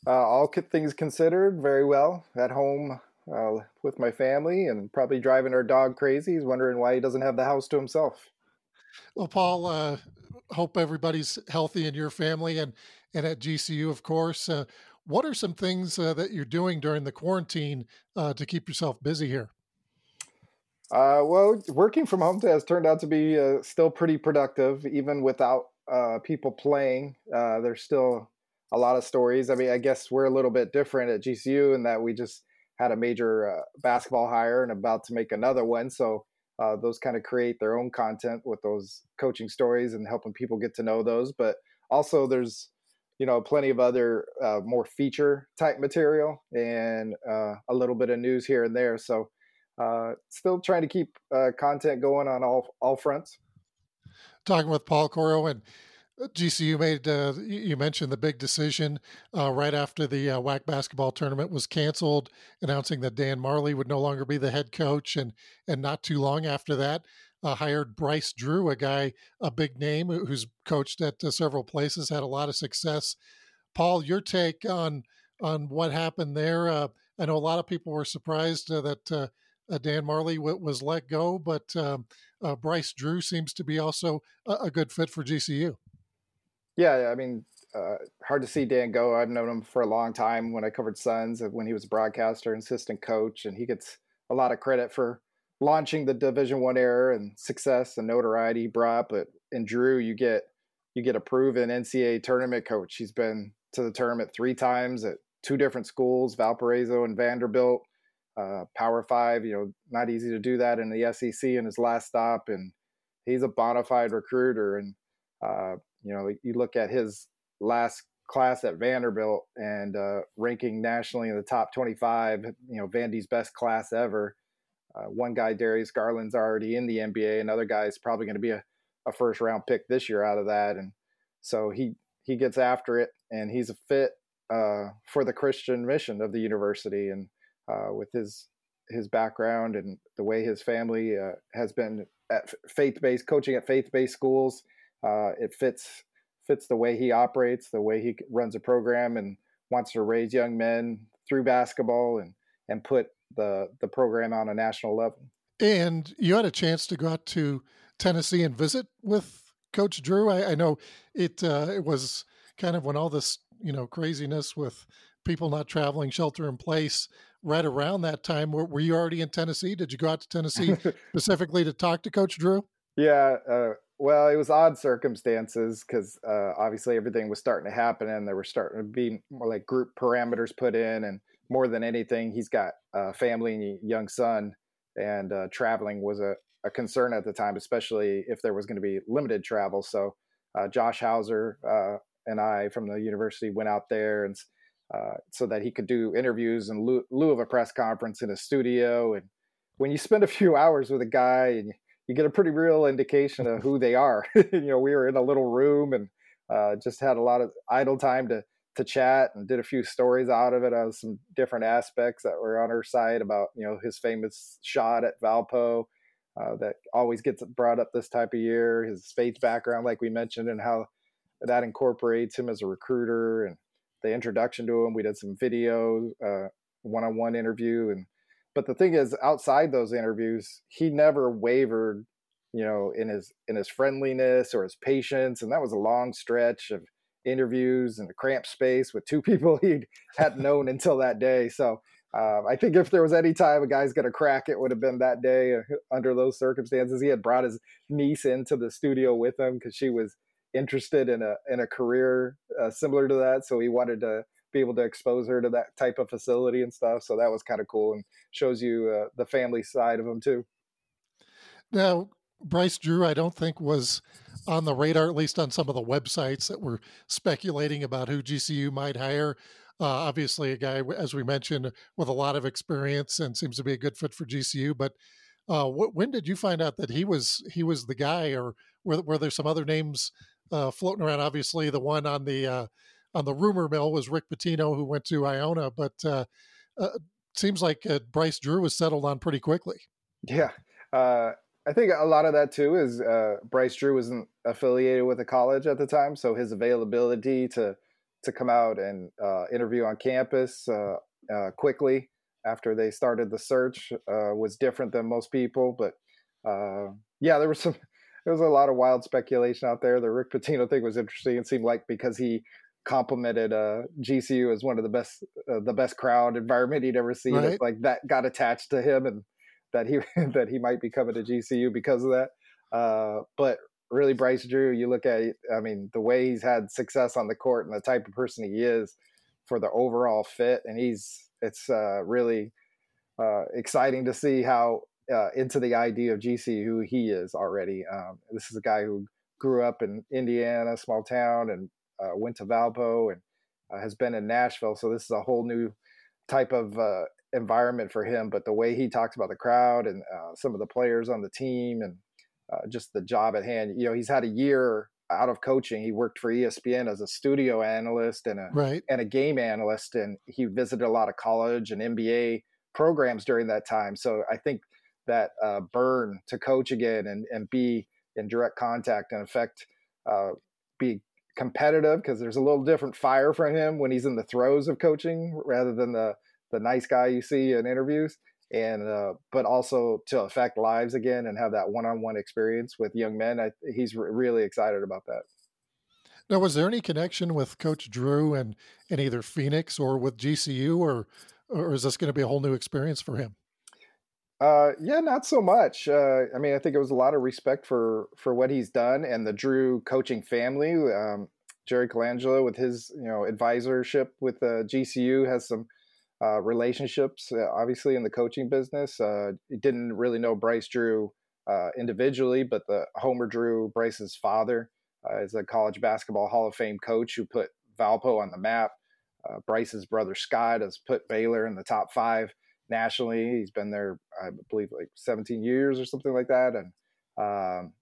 Uh, all things considered, very well at home uh, with my family and probably driving our dog crazy. He's wondering why he doesn't have the house to himself. Well, Paul, uh, hope everybody's healthy in your family and and at GCU, of course. Uh, what are some things uh, that you're doing during the quarantine uh, to keep yourself busy here? Uh, well, working from home has turned out to be uh, still pretty productive, even without uh, people playing. there's still a lot of stories. I mean, I guess we're a little bit different at GCU in that we just had a major basketball hire and about to make another one. So those kind of create their own content with those coaching stories and helping people get to know those. But also, there's you know plenty of other uh, more feature type material and uh, a little bit of news here and there. So uh, still trying to keep uh, content going on all all fronts. Talking with paul coro and uh, GCU made uh, you mentioned the big decision right after the WAC basketball tournament was canceled, announcing that Dan Majerle would no longer be the head coach, and and not too long after that, uh, hired Bryce Drew, a guy, a big name who's coached at uh, several places, had a lot of success. Paul, your take on on what happened there? Uh, I know a lot of people were surprised uh, that uh, uh, Dan Majerle w- was let go, but um, Bryce Drew seems to be also a, a, good fit for GCU. Yeah, I mean, hard to see Dan go. I've known him for a long time when I covered Suns, when he was a broadcaster assistant coach, and he gets a lot of credit for launching the Division One era and success and notoriety brought. But in Drew, you get you get a proven NCAA tournament coach. He's been to the tournament three times at two different schools, Valparaiso and Vanderbilt. Uh, Power Five, you know, not easy to do that in the SEC in his last stop, and he's a bona fide recruiter. And uh, you know, you look at his last class at Vanderbilt and uh, ranking nationally in the top 25. You know, Vandy's best class ever. Uh, one guy, Darius Garland's already in the NBA. Another guy is probably going to be a, a first round pick this year out of that. And so he, he gets after it and he's a fit uh, for the Christian mission of the university. And uh, with his, his background and the way his family uh, has been at faith based coaching at faith based schools, uh, it fits, fits the way he operates, the way he runs a program and wants to raise young men through basketball and and put the the program on a national level. And you had a chance to go out to Tennessee and visit with Coach Drew. I, I know it uh, it was kind of when all this you know craziness with people not traveling, shelter in place, right around that time. Were, were you already in Tennessee? Did you go out to Tennessee specifically to talk to Coach Drew? Yeah, uh, well, it was odd circumstances because uh, obviously everything was starting to happen, and there were starting to be more like group parameters put in, and more than anything, he's got a family and a young son, and uh, traveling was a, a, concern at the time, especially if there was going to be limited travel. So, uh, Josh Hauser uh, and I from the university went out there and uh, so that he could do interviews in lieu, lieu of a press conference in a studio. And when you spend a few hours with a guy and you get a pretty real indication of who they are. you know, we were in a little room and uh, just had a lot of idle time to to chat and did a few stories out of it on some different aspects that were on our site about you know his famous shot at Valpo uh, that always gets brought up this type of year. His faith background, like we mentioned, and how that incorporates him as a recruiter and the introduction to him. We did some video uh, one-on-one interview and but the thing is, outside those interviews, he never wavered, you know, in his in his friendliness or his patience. And that was a long stretch of interviews in a cramped space with two people he hadn't known until that day. So uh, I think if there was any time a guy's going to crack, it would have been that day uh, under those circumstances. He had brought his niece into the studio with him because she was interested in a in a career uh, similar to that. So he wanted to be able to expose her to that type of facility and stuff. So that was kind of cool and shows you uh, the family side of him too. Now, Bryce Drew, I don't think was on the radar, at least on some of the websites that were speculating about who GCU might hire. Uh, obviously, a guy, as we mentioned, with a lot of experience and seems to be a good fit for GCU. But uh, when did you find out that he was he was the guy, or were, were there some other names uh, floating around? Obviously, the one on the uh, on the rumor mill was Rick Pitino, who went to Iona, but uh, uh, seems like Bryce Drew was settled on pretty quickly. Yeah. Uh, I think a lot of that too is uh, Bryce Drew wasn't affiliated with a college at the time, so his availability to to come out and uh, interview on campus quickly after they started the search was different than most people. But yeah, there was some there was a lot of wild speculation out there. The Rick Pitino thing was interesting. It seemed like because he complimented uh, GCU as one of the best uh, the best crowd environment he'd ever seen. Right. Like that got attached to him, and that he that he might be coming to GCU because of that. Uh, but really, Bryce Drew, you look at, I mean, the way he's had success on the court and the type of person he is for the overall fit, and he's it's uh, really uh, exciting to see how uh, into the idea of GCU he is already. Um, this is a guy who grew up in Indiana, small town, and uh, went to Valpo and uh, has been in Nashville. So this is a whole new type of uh, environment for him. But the way he talks about the crowd and uh, some of the players on the team and uh, just the job at hand, you know, he's had a year out of coaching. He worked for ESPN as a studio analyst and a right. and a game analyst, and he visited a lot of college and NBA programs during that time. So I think that uh, burn to coach again and and be in direct contact and affect uh, be competitive because there's a little different fire from him when he's in the throes of coaching rather than the the nice guy you see in interviews and uh, but also to affect lives again and have that one-on-one experience with young men I, he's re- really excited about that now was there any connection with coach drew and in either phoenix or with gcu or or is this going to be a whole new experience for him uh, yeah, not so much. Uh, I mean, I think it was a lot of respect for for what he's done and the Drew coaching family. Um, Jerry Colangelo, with his you know advisorship with uh, GCU, has some uh, relationships, uh, obviously in the coaching business. Uh, didn't really know Bryce Drew uh, individually, but the Homer Drew, Bryce's father, uh, is a college basketball Hall of Fame coach who put Valpo on the map. Bryce's brother Scott has put Baylor in the top five nationally. He's been there, I believe, like 17 years or something like that. And um,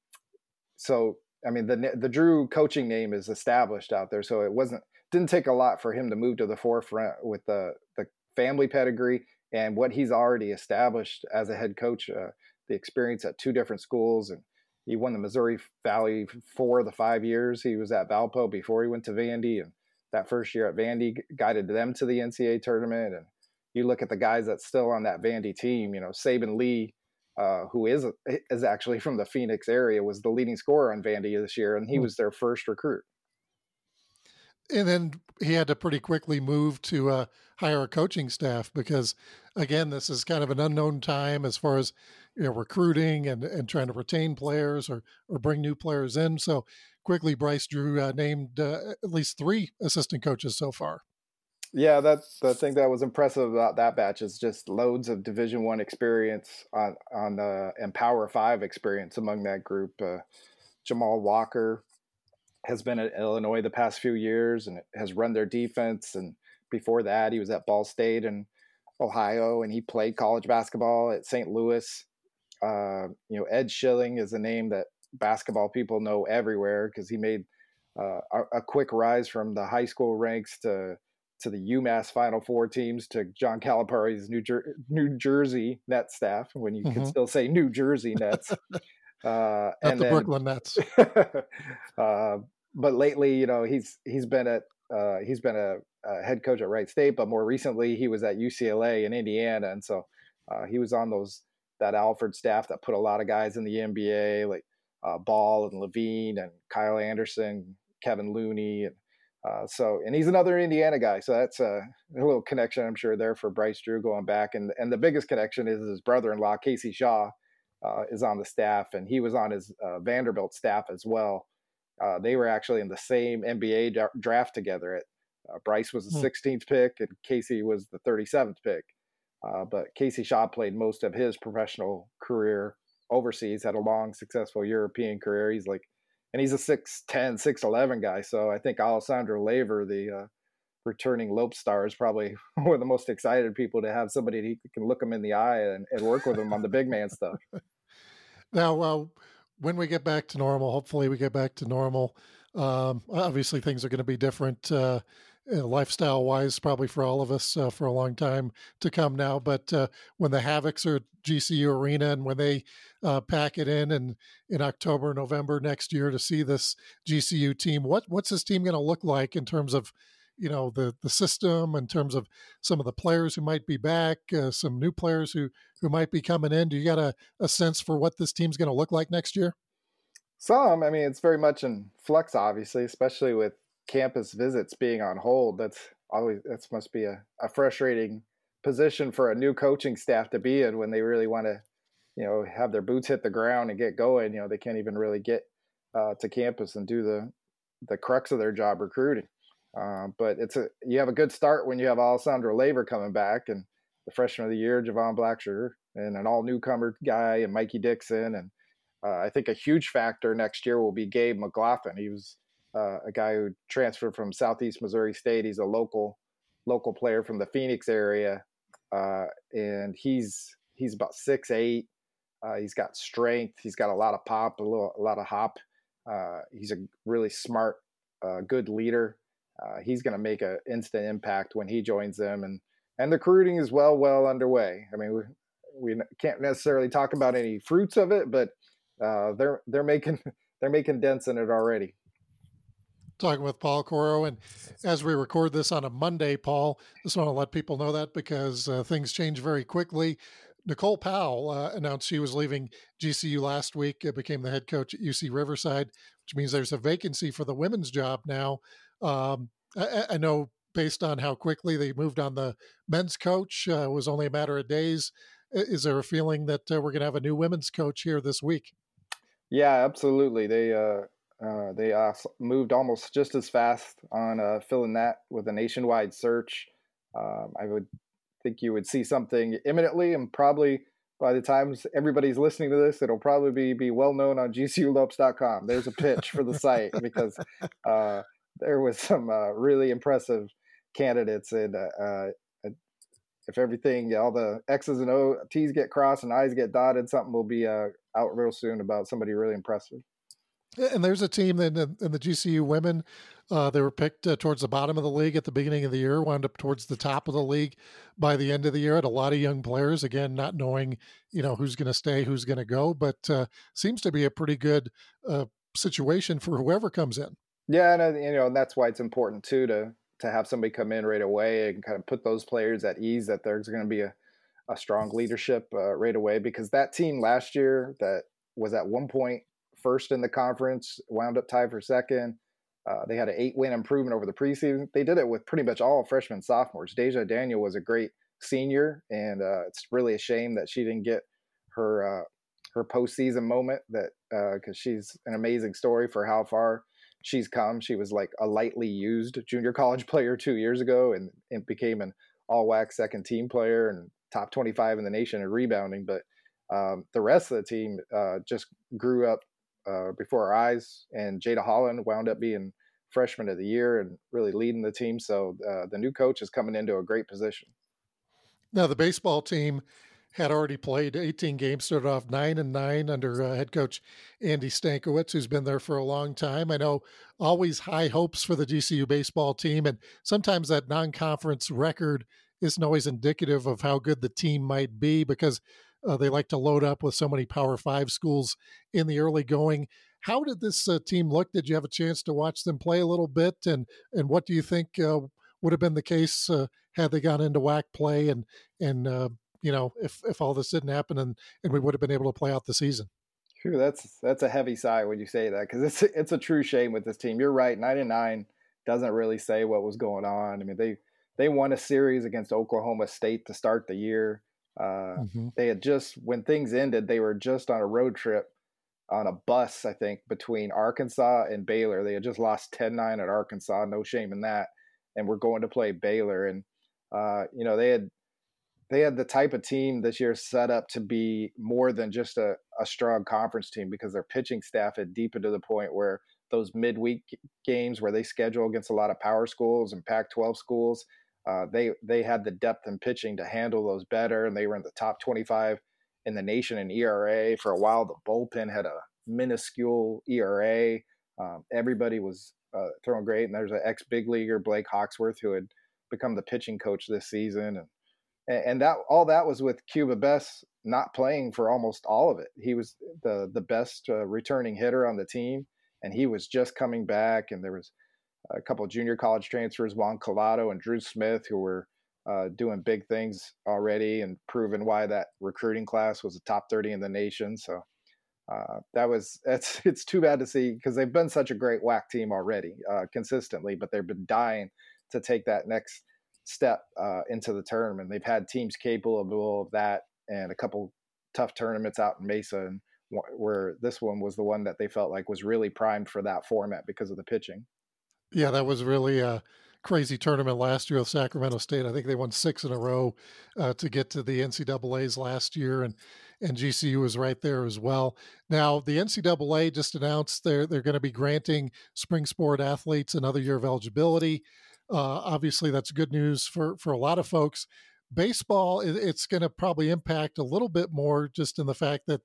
so, I mean, the the Drew coaching name is established out there, so it wasn't didn't take a lot for him to move to the forefront with the the family pedigree and what he's already established as a head coach. Uh, the experience at two different schools, and he won the Missouri Valley for the five years he was at Valpo before he went to Vandy, and that first year at Vandy, guided them to the NCAA tournament. And you look at the guys that's still on that Vandy team, you know, Saben Lee, uh, who is is actually from the Phoenix area, was the leading scorer on Vandy this year, and he hmm. was their first recruit. And then he had to pretty quickly move to uh, hire a coaching staff because, again, this is kind of an unknown time as far as you know, recruiting and, and trying to retain players or or bring new players in. So quickly, Bryce Drew uh, named uh, at least three assistant coaches so far. Yeah, that's the thing that was impressive about that batch is just loads of Division One experience on on the and Power Five experience among that group. Uh, Jamal Walker has been at Illinois the past few years and has run their defense. And before that, he was at Ball State and Ohio, and he played college basketball at St. Louis. Uh, you know, Ed Schilling is a name that basketball people know everywhere because he made uh, a, a, quick rise from the high school ranks to to the UMass Final Four teams to John Calipari's New, Jer- New Jersey Nets staff when you mm-hmm. can still say New Jersey Nets. uh, and the then, Brooklyn Nets. uh, but lately, you know, he's he's been at uh, he's been a, a, head coach at Wright State, but more recently he was at UCLA in Indiana, and so uh, he was on those that Alford staff that put a lot of guys in the NBA like uh, Ball and LaVine and Kyle Anderson, Kevin Looney, and uh, so, and he's another Indiana guy, so that's a, a, little connection, I'm sure, there for Bryce Drew going back. And and the biggest connection is his brother-in-law, Casey Shaw, uh, is on the staff, and he was on his uh, Vanderbilt staff as well. Uh, they were actually in the same NBA draft together. At uh, Bryce was the 16th hmm. pick, and Casey was the 37th pick. but Casey Shaw played most of his professional career overseas, had a long, successful European career. He's like and he's a 6'10, 6'11 guy. So I think Alessandro Lever, the uh, returning Lope star, is probably one of the most excited people to have somebody he can look him in the eye and, and work with him on the big man stuff. Now, uh, when we get back to normal, hopefully we get back to normal. Um, obviously, things are going to be different. Uh, uh, lifestyle wise, probably for all of us uh, for a long time to come now. But uh, when the Havocs are GCU Arena and when they uh, pack it in and in October, November next year to see this GCU team, what what's this team going to look like in terms of you know the the system, in terms of some of the players who might be back, uh, some new players who who might be coming in? Do you got a, a sense for what this team's going to look like next year? Some, I mean, it's very much in flux, obviously, especially with campus visits being on hold. That's always that must be a, a frustrating position for a new coaching staff to be in when they really want to, you know, have their boots hit the ground and get going. You know, they can't even really get uh, to campus and do the the crux of their job recruiting. Uh, but it's a you have a good start when you have Alessandro Lever coming back and the freshman of the year, Javon Blacksher, and an all newcomer guy and Mikey Dixon. And uh, I think a huge factor next year will be Gabe McGlothan. He was uh, a guy who transferred from Southeast Missouri State. He's a local local player from the Phoenix area, uh, and he's he's about six eight. Uh, he's got strength. He's got a lot of pop, a little a lot of hop. Uh, he's a really smart, good leader. Uh, he's going to make an instant impact when he joins them, and and the recruiting is well well underway. I mean, we we can't necessarily talk about any fruits of it, but they're they're making they're making dents in it already talking with Paul Coro. And as we record this on a Monday, Paul, just want to let people know that because uh, things change very quickly. Nicole Powell uh, announced she was leaving GCU last week. It became the head coach at UC Riverside, which means there's a vacancy for the women's job now. Um, I, I, know based on how quickly they moved on the men's coach, uh, was only a matter of days. Is there a feeling that uh, we're going to have a new women's coach here this week? Yeah, absolutely. They uh, uh, they moved almost just as fast on uh, filling that with a nationwide search. Um, I would think you would see something imminently, and probably by the time everybody's listening to this, it'll probably be, be well known on gculopes.com. There's a pitch for the site because uh, there was some uh, really impressive candidates, and uh, if everything, all the X's and O T's get crossed and I's get dotted, something will be out real soon about somebody really impressive. And there's a team in the, in the GCU women. Uh, they were picked uh, towards the bottom of the league at the beginning of the year, wound up towards the top of the league by the end of the year. Had a lot of young players, again, not knowing you know who's going to stay, who's going to go, but uh, seems to be a pretty good uh, situation for whoever comes in. Yeah, and uh, you know that's why it's important too to to have somebody come in right away and kind of put those players at ease that there's going to be a, a strong leadership uh, right away because that team last year that was at one point first in the conference wound up tied for second. Uh, they had an eight win improvement over the preseason. They did it with pretty much all freshmen sophomores. Deja Daniel was a great senior, and uh, it's really a shame that she didn't get her uh, her postseason moment. That because uh, she's an amazing story for how far she's come. She was like a lightly used junior college player two years ago, and, and became an all WAC second team player and top 25 in the nation in rebounding. But um, the rest of the team uh, just grew up uh, before our eyes, and Jada Holland wound up being freshman of the year and really leading the team. So uh, the new coach is coming into a great position. Now the baseball team had already played 18 games, started off nine and nine under uh, head coach Andy Stankiewicz, who's been there for a long time. I know always high hopes for the GCU baseball team, and sometimes that non-conference record isn't always indicative of how good the team might be because uh, they like to load up with so many Power Five schools in the early going. How did this uh, team look? Did you have a chance to watch them play a little bit, and and what do you think uh, would have been the case uh, had they gone into WAC play and and uh, you know, if if all this didn't happen and and we would have been able to play out the season. That's that's a heavy sigh when you say that because it's it's a true shame with this team. You're right, nine and nine doesn't really say what was going on. I mean, they they won a series against Oklahoma State to start the year. Uh, mm-hmm. They had just when things ended, they were just on a road trip on a bus, I think, between Arkansas and Baylor. They had just lost 10-9 at Arkansas, no shame in that, and we're going to play Baylor. And uh, you know, they had they had the type of team this year set up to be more than just a, a strong conference team because their pitching staff had deepened to the point where those midweek games where they schedule against a lot of power schools and Pac-12 schools, uh, they they had the depth in pitching to handle those better, and they were in the top 25 in the nation in ERA for a while. The bullpen had a minuscule ERA. Um, everybody was uh, throwing great, and there's an ex big leaguer Blake Hawksworth who had become the pitching coach this season, and and that all that was with Cuba Bess not playing for almost all of it. He was the the best uh, returning hitter on the team, and he was just coming back. And there was a couple junior college transfers, Juan Collado and Drew Smith, who were uh, doing big things already and proving why that recruiting class was a top thirty in the nation. So uh, that was it's it's too bad to see because they've been such a great WAC team already uh, consistently, but they've been dying to take that next step uh, into the tournament. They've had teams capable of that and a couple tough tournaments out in Mesa, and where this one was the one that they felt like was really primed for that format because of the pitching. Yeah, that was really a crazy tournament last year with Sacramento State. I think they won six in a row uh, to get to the NCAA's last year, and and GCU was right there as well. Now the NCAA just announced they're they're going to be granting spring sport athletes another year of eligibility. Uh, obviously, that's good news for for a lot of folks. Baseball, it's going to probably impact a little bit more just in the fact that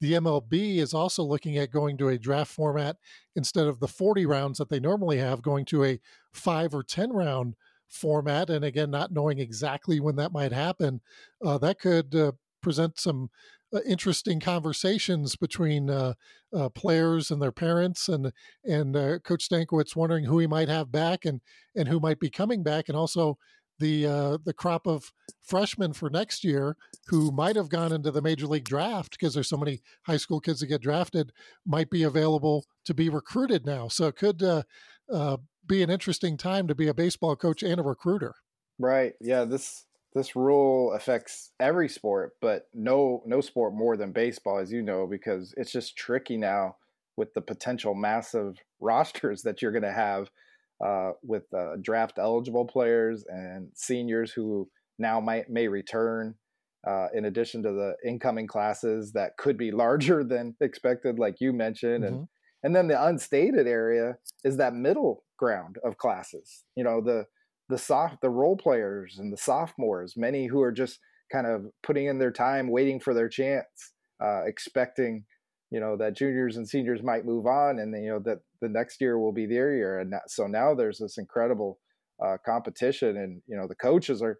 the MLB is also looking at going to a draft format instead of the 40 rounds that they normally have, going to a five or 10 round format. And again, not knowing exactly when that might happen, uh, that could uh, present some uh, interesting conversations between uh, uh, players and their parents, and and uh, Coach Stankiewicz wondering who he might have back and and who might be coming back, and also the uh, the crop of freshmen for next year who might have gone into the major league draft because there's so many high school kids that get drafted might be available to be recruited now. So it could be an interesting time to be a baseball coach and a recruiter. Right. Yeah. This this rule affects every sport, but no no sport more than baseball, as you know, because it's just tricky now with the potential massive rosters that you're going to have uh, with uh, draft eligible players and seniors who now might may return. Uh, in addition to the incoming classes that could be larger than expected, like you mentioned, mm-hmm. and and then the unstated area is that middle ground of classes. You know the the soft the role players and the sophomores, many who are just kind of putting in their time, waiting for their chance, uh, expecting you know that juniors and seniors might move on, and then, you know that the next year will be their year, and that, so now there's this incredible uh, competition, and you know the coaches are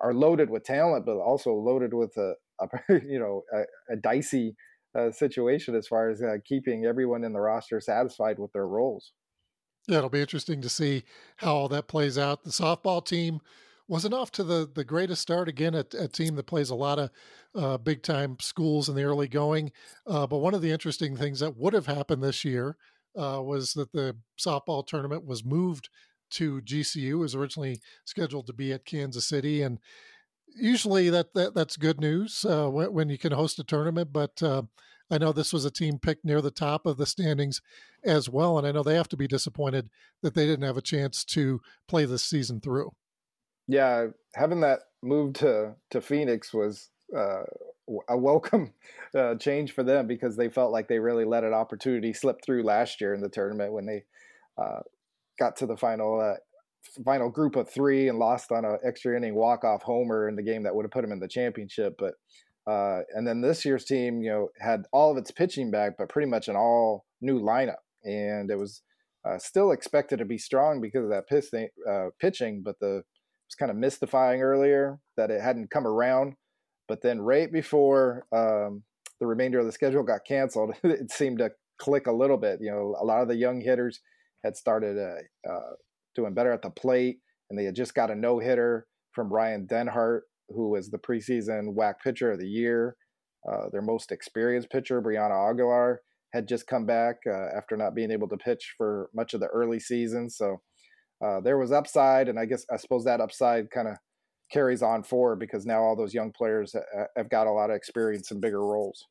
are loaded with talent, but also loaded with a, a you know a, a dicey uh, situation as far as uh, keeping everyone in the roster satisfied with their roles. Yeah, it'll be interesting to see how all that plays out. The softball team wasn't off to the, the greatest start. Again, a, a team that plays a lot of uh, big time schools in the early going. Uh, but one of the interesting things that would have happened this year uh, was that the softball tournament was moved to GCU. It was originally scheduled to be at Kansas City, and usually that, that that's good news uh, when, when, you can host a tournament. But uh, I know this was a team picked near the top of the standings as well, and I know they have to be disappointed that they didn't have a chance to play this season through. Yeah, having that move to to Phoenix was uh, a welcome uh, change for them because they felt like they really let an opportunity slip through last year in the tournament when they uh, got to the final uh, final group of three and lost on an extra inning walk off homer in the game that would have put them in the championship. But uh, and then this year's team, you know, had all of its pitching back, but pretty much an all new lineup, and it was uh, still expected to be strong because of that pitching. pitching, but the it was kind of mystifying earlier that it hadn't come around but then right before um, the remainder of the schedule got canceled, it seemed to click a little bit. You know, a lot of the young hitters had started uh, uh, doing better at the plate, and they had just got a no hitter from Ryan Denhart, who was the preseason WAC pitcher of the year. Uh, their most experienced pitcher, Brianna Aguilar, had just come back uh, after not being able to pitch for much of the early season. So uh, there was upside, and I guess I suppose that upside kind of carries on forward because now all those young players have got a lot of experience in bigger roles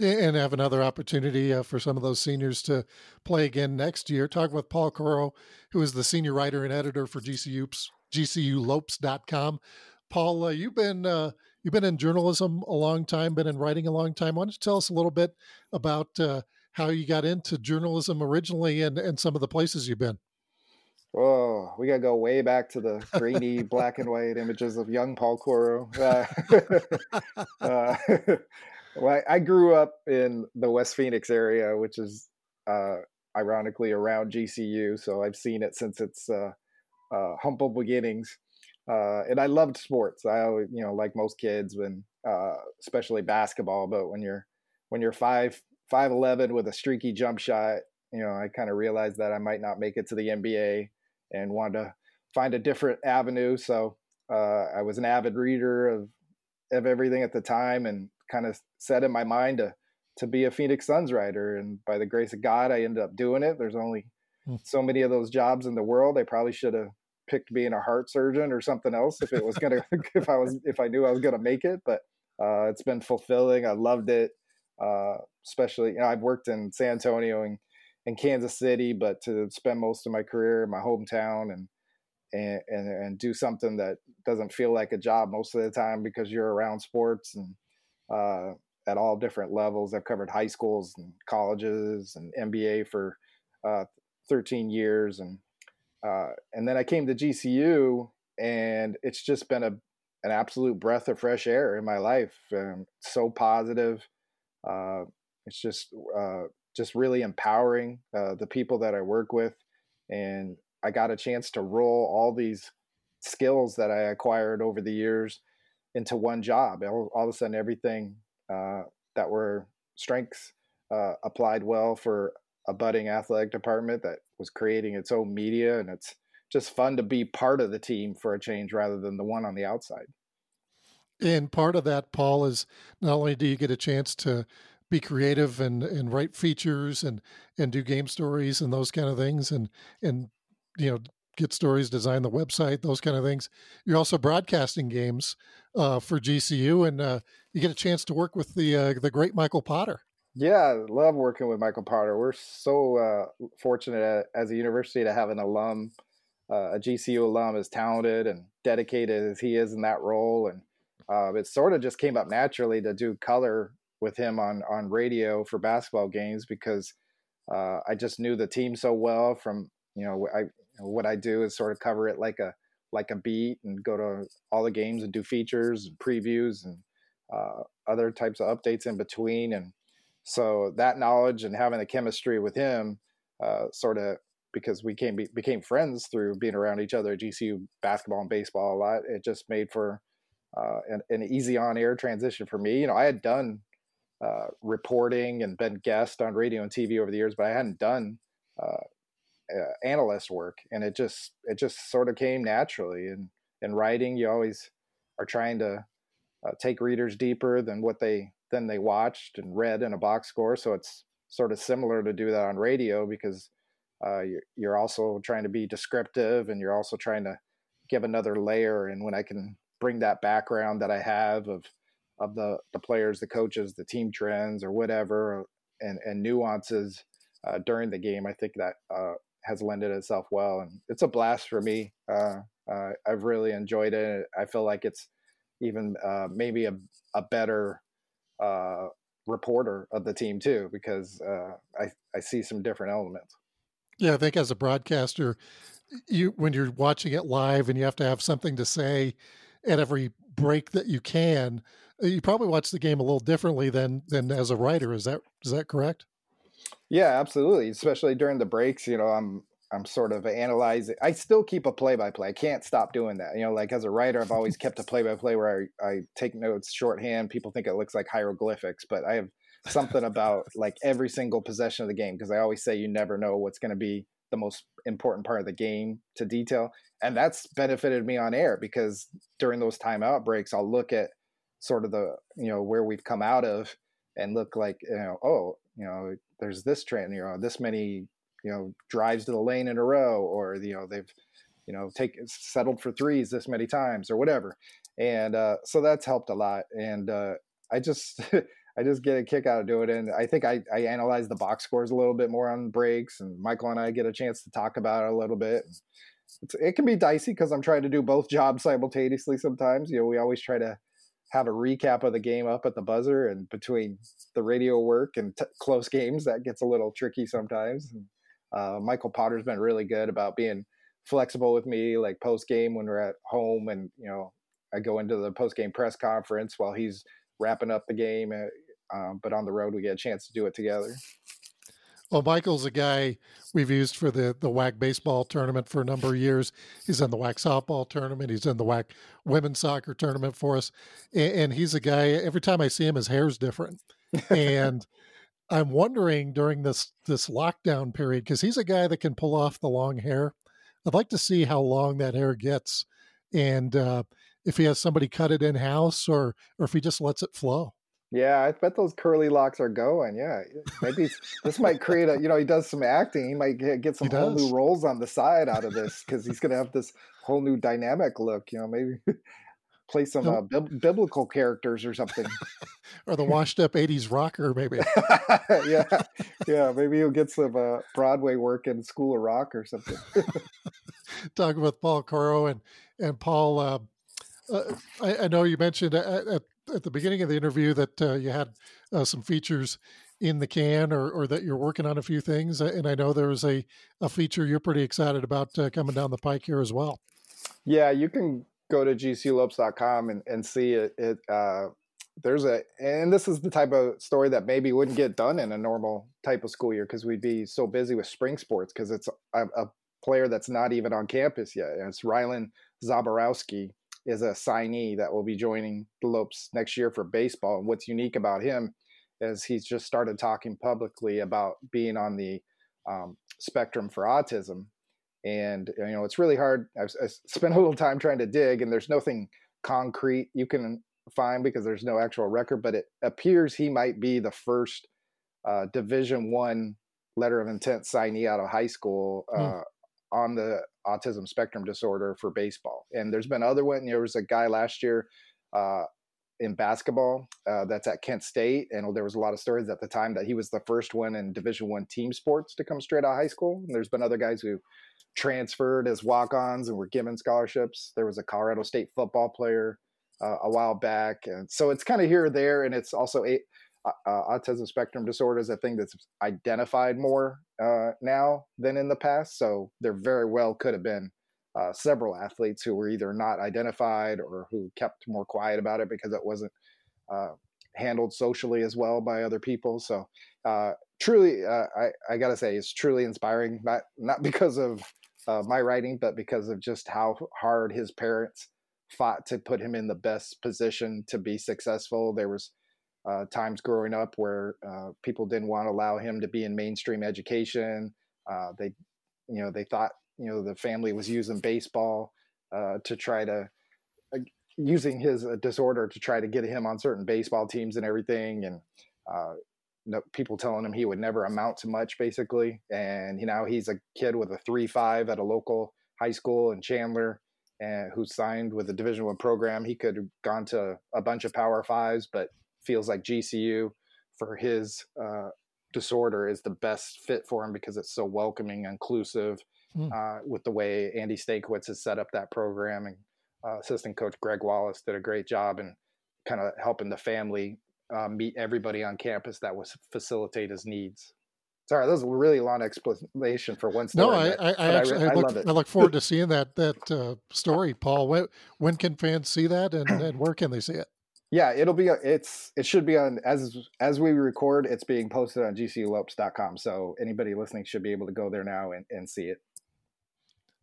and have another opportunity uh, for some of those seniors to play again next year. Talking with Paul Coro, who is the senior writer and editor for GCU's, GCULopes.com. Paul, uh, you've been uh, you've been in journalism a long time, been in writing a long time. Why don't you tell us a little bit about uh, how you got into journalism originally and, and some of the places you've been? Oh, we gotta go way back to the grainy black and white images of young Paul Coro. Uh, uh, well, I grew up in the West Phoenix area, which is ironically around GCU, so I've seen it since its uh, uh, humble beginnings. Uh, and I loved sports. I always, you know, like most kids, when especially basketball. But when you're when you're five five eleven with a streaky jump shot, you know, I kind of realized that I might not make it to the NBA and wanted to find a different avenue. So uh, I was an avid reader of of everything at the time, and kind of set in my mind to to be a Phoenix Suns writer. And by the grace of God, I ended up doing it. There's only hmm. so many of those jobs in the world. I probably should have picked being a heart surgeon or something else if it was gonna if I was if I knew I was gonna make it. But uh, it's been fulfilling. I loved it. Uh, especially, you know, I've worked in San Antonio and in Kansas City, but to spend most of my career in my hometown and and, and and do something that doesn't feel like a job most of the time because you're around sports and uh, at all different levels. I've covered high schools and colleges and NBA for uh, 13 years, and uh, and then I came to GCU, and it's just been a an absolute breath of fresh air in my life. So positive. Uh, it's just uh, just really empowering uh, the people that I work with. And I got a chance to roll all these skills that I acquired over the years into one job. All, all of a sudden, everything uh, that were strengths uh, applied well for a budding athletic department that was creating its own media. And it's just fun to be part of the team for a change rather than the one on the outside. And part of that, Paul, is not only do you get a chance to be creative and and write features and and do game stories and those kind of things and and you know get stories design the website those kind of things you're also broadcasting games uh, for gcu and uh, you get a chance to work with the uh, the great michael potter yeah love working with michael potter. We're so uh, fortunate as a university to have an alum uh, a gcu alum as talented and dedicated as he is in that role and uh, it sort of just came up naturally to do color with him on on radio for basketball games because uh, I just knew the team so well from you know I what I do is sort of cover it like a like a beat and go to all the games and do features and previews and uh, other types of updates in between and so that knowledge and having the chemistry with him uh, sort of because we came became friends through being around each other at GCU basketball and baseball a lot it just made for uh, an, an easy on air transition for me you know I had done uh, reporting and been guest on radio and TV over the years, but I hadn't done uh, analyst work, and it just it just sort of came naturally. And in writing, you always are trying to uh, take readers deeper than what they than they watched and read in a box score. So it's sort of similar to do that on radio because uh, you're, you're also trying to be descriptive and you're also trying to give another layer. And when I can bring that background that I have of of the the players, the coaches, the team trends, or whatever, and and nuances uh, during the game, I think that uh, has lended itself well, and it's a blast for me. Uh, uh I've really enjoyed it. I feel like it's even uh, maybe a a better uh, reporter of the team too, because uh, I I see some different elements. Yeah, I think as a broadcaster, you when you're watching it live and you have to have something to say at every break that you can, uh, you probably watch the game a little differently than than as a writer. Is that is that correct? Yeah, absolutely. Especially during the breaks, you know, I'm I'm sort of analyzing. I still keep a play by play. I can't stop doing that. You know, like as a writer, I've always kept a play by play where I, I take notes shorthand. People think it looks like hieroglyphics, but I have something about like every single possession of the game because I always say you never know what's going to be the most important part of the game to detail. And that's benefited me on air because during those timeout breaks, I'll look at sort of the, you know, where we've come out of and look like, you know, oh, you know, there's this trend, you know, this many, you know, drives to the lane in a row, or, you know, they've, you know, take settled for threes this many times or whatever. And uh, so that's helped a lot. And uh, I just, I just get a kick out of doing it. And I think I, I analyze the box scores a little bit more on breaks, and Michael and I get a chance to talk about it a little bit. It's, it can be dicey because I'm trying to do both jobs simultaneously sometimes. You know, we always try to have a recap of the game up at the buzzer, and between the radio work and t- close games, that gets a little tricky sometimes. And, uh, Michael Potter's been really good about being flexible with me, like post game when we're at home, and you know, I go into the post game press conference while he's wrapping up the game. Uh, um, but on the road we get a chance to do it together. Well, Michael's a guy we've used for the the WAC baseball tournament for a number of years. He's in the WAC softball tournament. He's in the WAC women's soccer tournament for us, and, and he's a guy. Every time I see him, his hair's different, and I'm wondering during this this lockdown period because he's a guy that can pull off the long hair. I'd like to see how long that hair gets, and uh, if he has somebody cut it in house or or if he just lets it flow. Yeah, I bet those curly locks are going. Yeah, maybe this might create a. You know, he does some acting. He might get, get some whole new roles on the side out of this because he's going to have this whole new dynamic look. You know, maybe play some uh, bi- biblical characters or something, or the washed-up '80s rocker, maybe. yeah, yeah. Maybe he'll get some uh, Broadway work in School of Rock or something. Talking with Paul Coro and and Paul. Uh, uh, I, I, know you mentioned at, at at the beginning of the interview that uh, you had uh, some features in the can or, or that you're working on a few things. And I know there was a, a feature you're pretty excited about uh, coming down the pike here as well. Yeah, you can go to gculopes.com and, and see it. it uh, there's a, and this is the type of story that maybe wouldn't get done in a normal type of school year because we'd be so busy with spring sports because it's a, a, player that's not even on campus yet. And it's Rylan Zaborowski is a signee that will be joining the Lopes next year for baseball. And what's unique about him is he's just started talking publicly about being on the um, spectrum for autism. And you know, it's really hard. I've, I've, spent a little time trying to dig, and there's nothing concrete you can find because there's no actual record. But it appears he might be the first uh, Division One letter of intent signee out of high school hmm. uh, on the autism spectrum disorder for baseball. And there's been other one. There was a guy last year uh, in basketball uh, that's at Kent State, and there was a lot of stories at the time that he was the first one in Division One team sports to come straight out of high school. And there's been other guys who transferred as walk-ons and were given scholarships. There was a Colorado State football player uh, a while back, and so it's kind of here or there, and it's also a, uh, autism spectrum disorder is a thing that's identified more uh, now than in the past. So there very well could have been uh, several athletes who were either not identified or who kept more quiet about it because it wasn't uh, handled socially as well by other people. So uh, truly, uh, I, I got to say, it's truly inspiring. Not not because of my writing, but because of just how hard his parents fought to put him in the best position to be successful. There was uh, times growing up where uh, people didn't want to allow him to be in mainstream education. Uh, they you know they thought you know the family was using baseball uh, to try to uh, using his uh, disorder to try to get him on certain baseball teams and everything. And uh, no, people telling him he would never amount to much basically. And you know he's a kid with a 3-5 at a local high school in chandler and who signed with a division one program. He could have gone to a bunch of power fives but feels like gcu for his uh, disorder is the best fit for him because it's so welcoming inclusive mm. uh, with the way andy Stankiewicz has set up that program and uh, assistant coach greg wallace did a great job in kind of helping the family uh, meet everybody on campus that was facilitate his needs Sorry, that was a really long explanation for one story. No, I, I, I actually I, I, look, I, look, forward to seeing that that uh, story, Paul. When, when can fans see that, and, and where can they see it? Yeah, it'll be. It's it should be on as as we record. It's being posted on gculopes.com So anybody listening should be able to go there now and, and see it.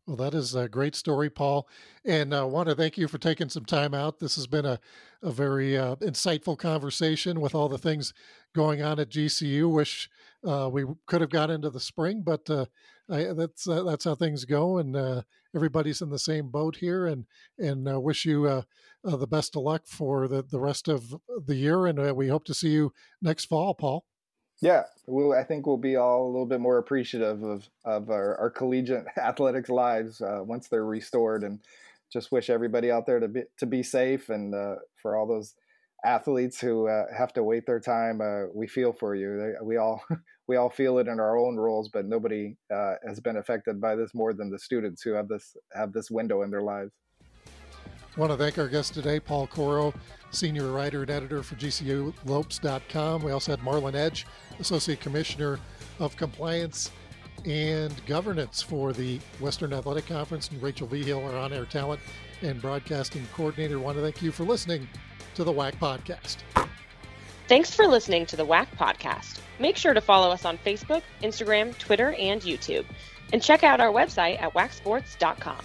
Well, that is a great story, Paul. And I uh, want to thank you for taking some time out. This has been a, a very uh, insightful conversation with all the things going on at GCU. Wish uh, we could have got into the spring, but uh, I, that's uh, that's how things go. And everybody's in the same boat here. And and wish you the best of luck for the, the rest of the year. And we hope to see you next fall, Paul. Yeah, we'll, I think we'll be all a little bit more appreciative of of our, our collegiate athletics lives uh, once they're restored, and just wish everybody out there to be to be safe, and uh, for all those athletes who uh, have to wait their time, uh, we feel for you. We all we all feel it in our own roles, but nobody uh, has been affected by this more than the students who have this have this window in their lives. I want to thank our guest today, Paul Coro, Senior Writer and Editor for GCULopes.com. We also had Marlon Edge, Associate Commissioner of Compliance and Governance for the Western Athletic Conference, and Rachel Vigil, our on air talent and broadcasting coordinator. I want to thank you for listening to the WAC Podcast. Thanks for listening to the WAC Podcast. Make sure to follow us on Facebook, Instagram, Twitter, and YouTube. And check out our website at wacsports.com.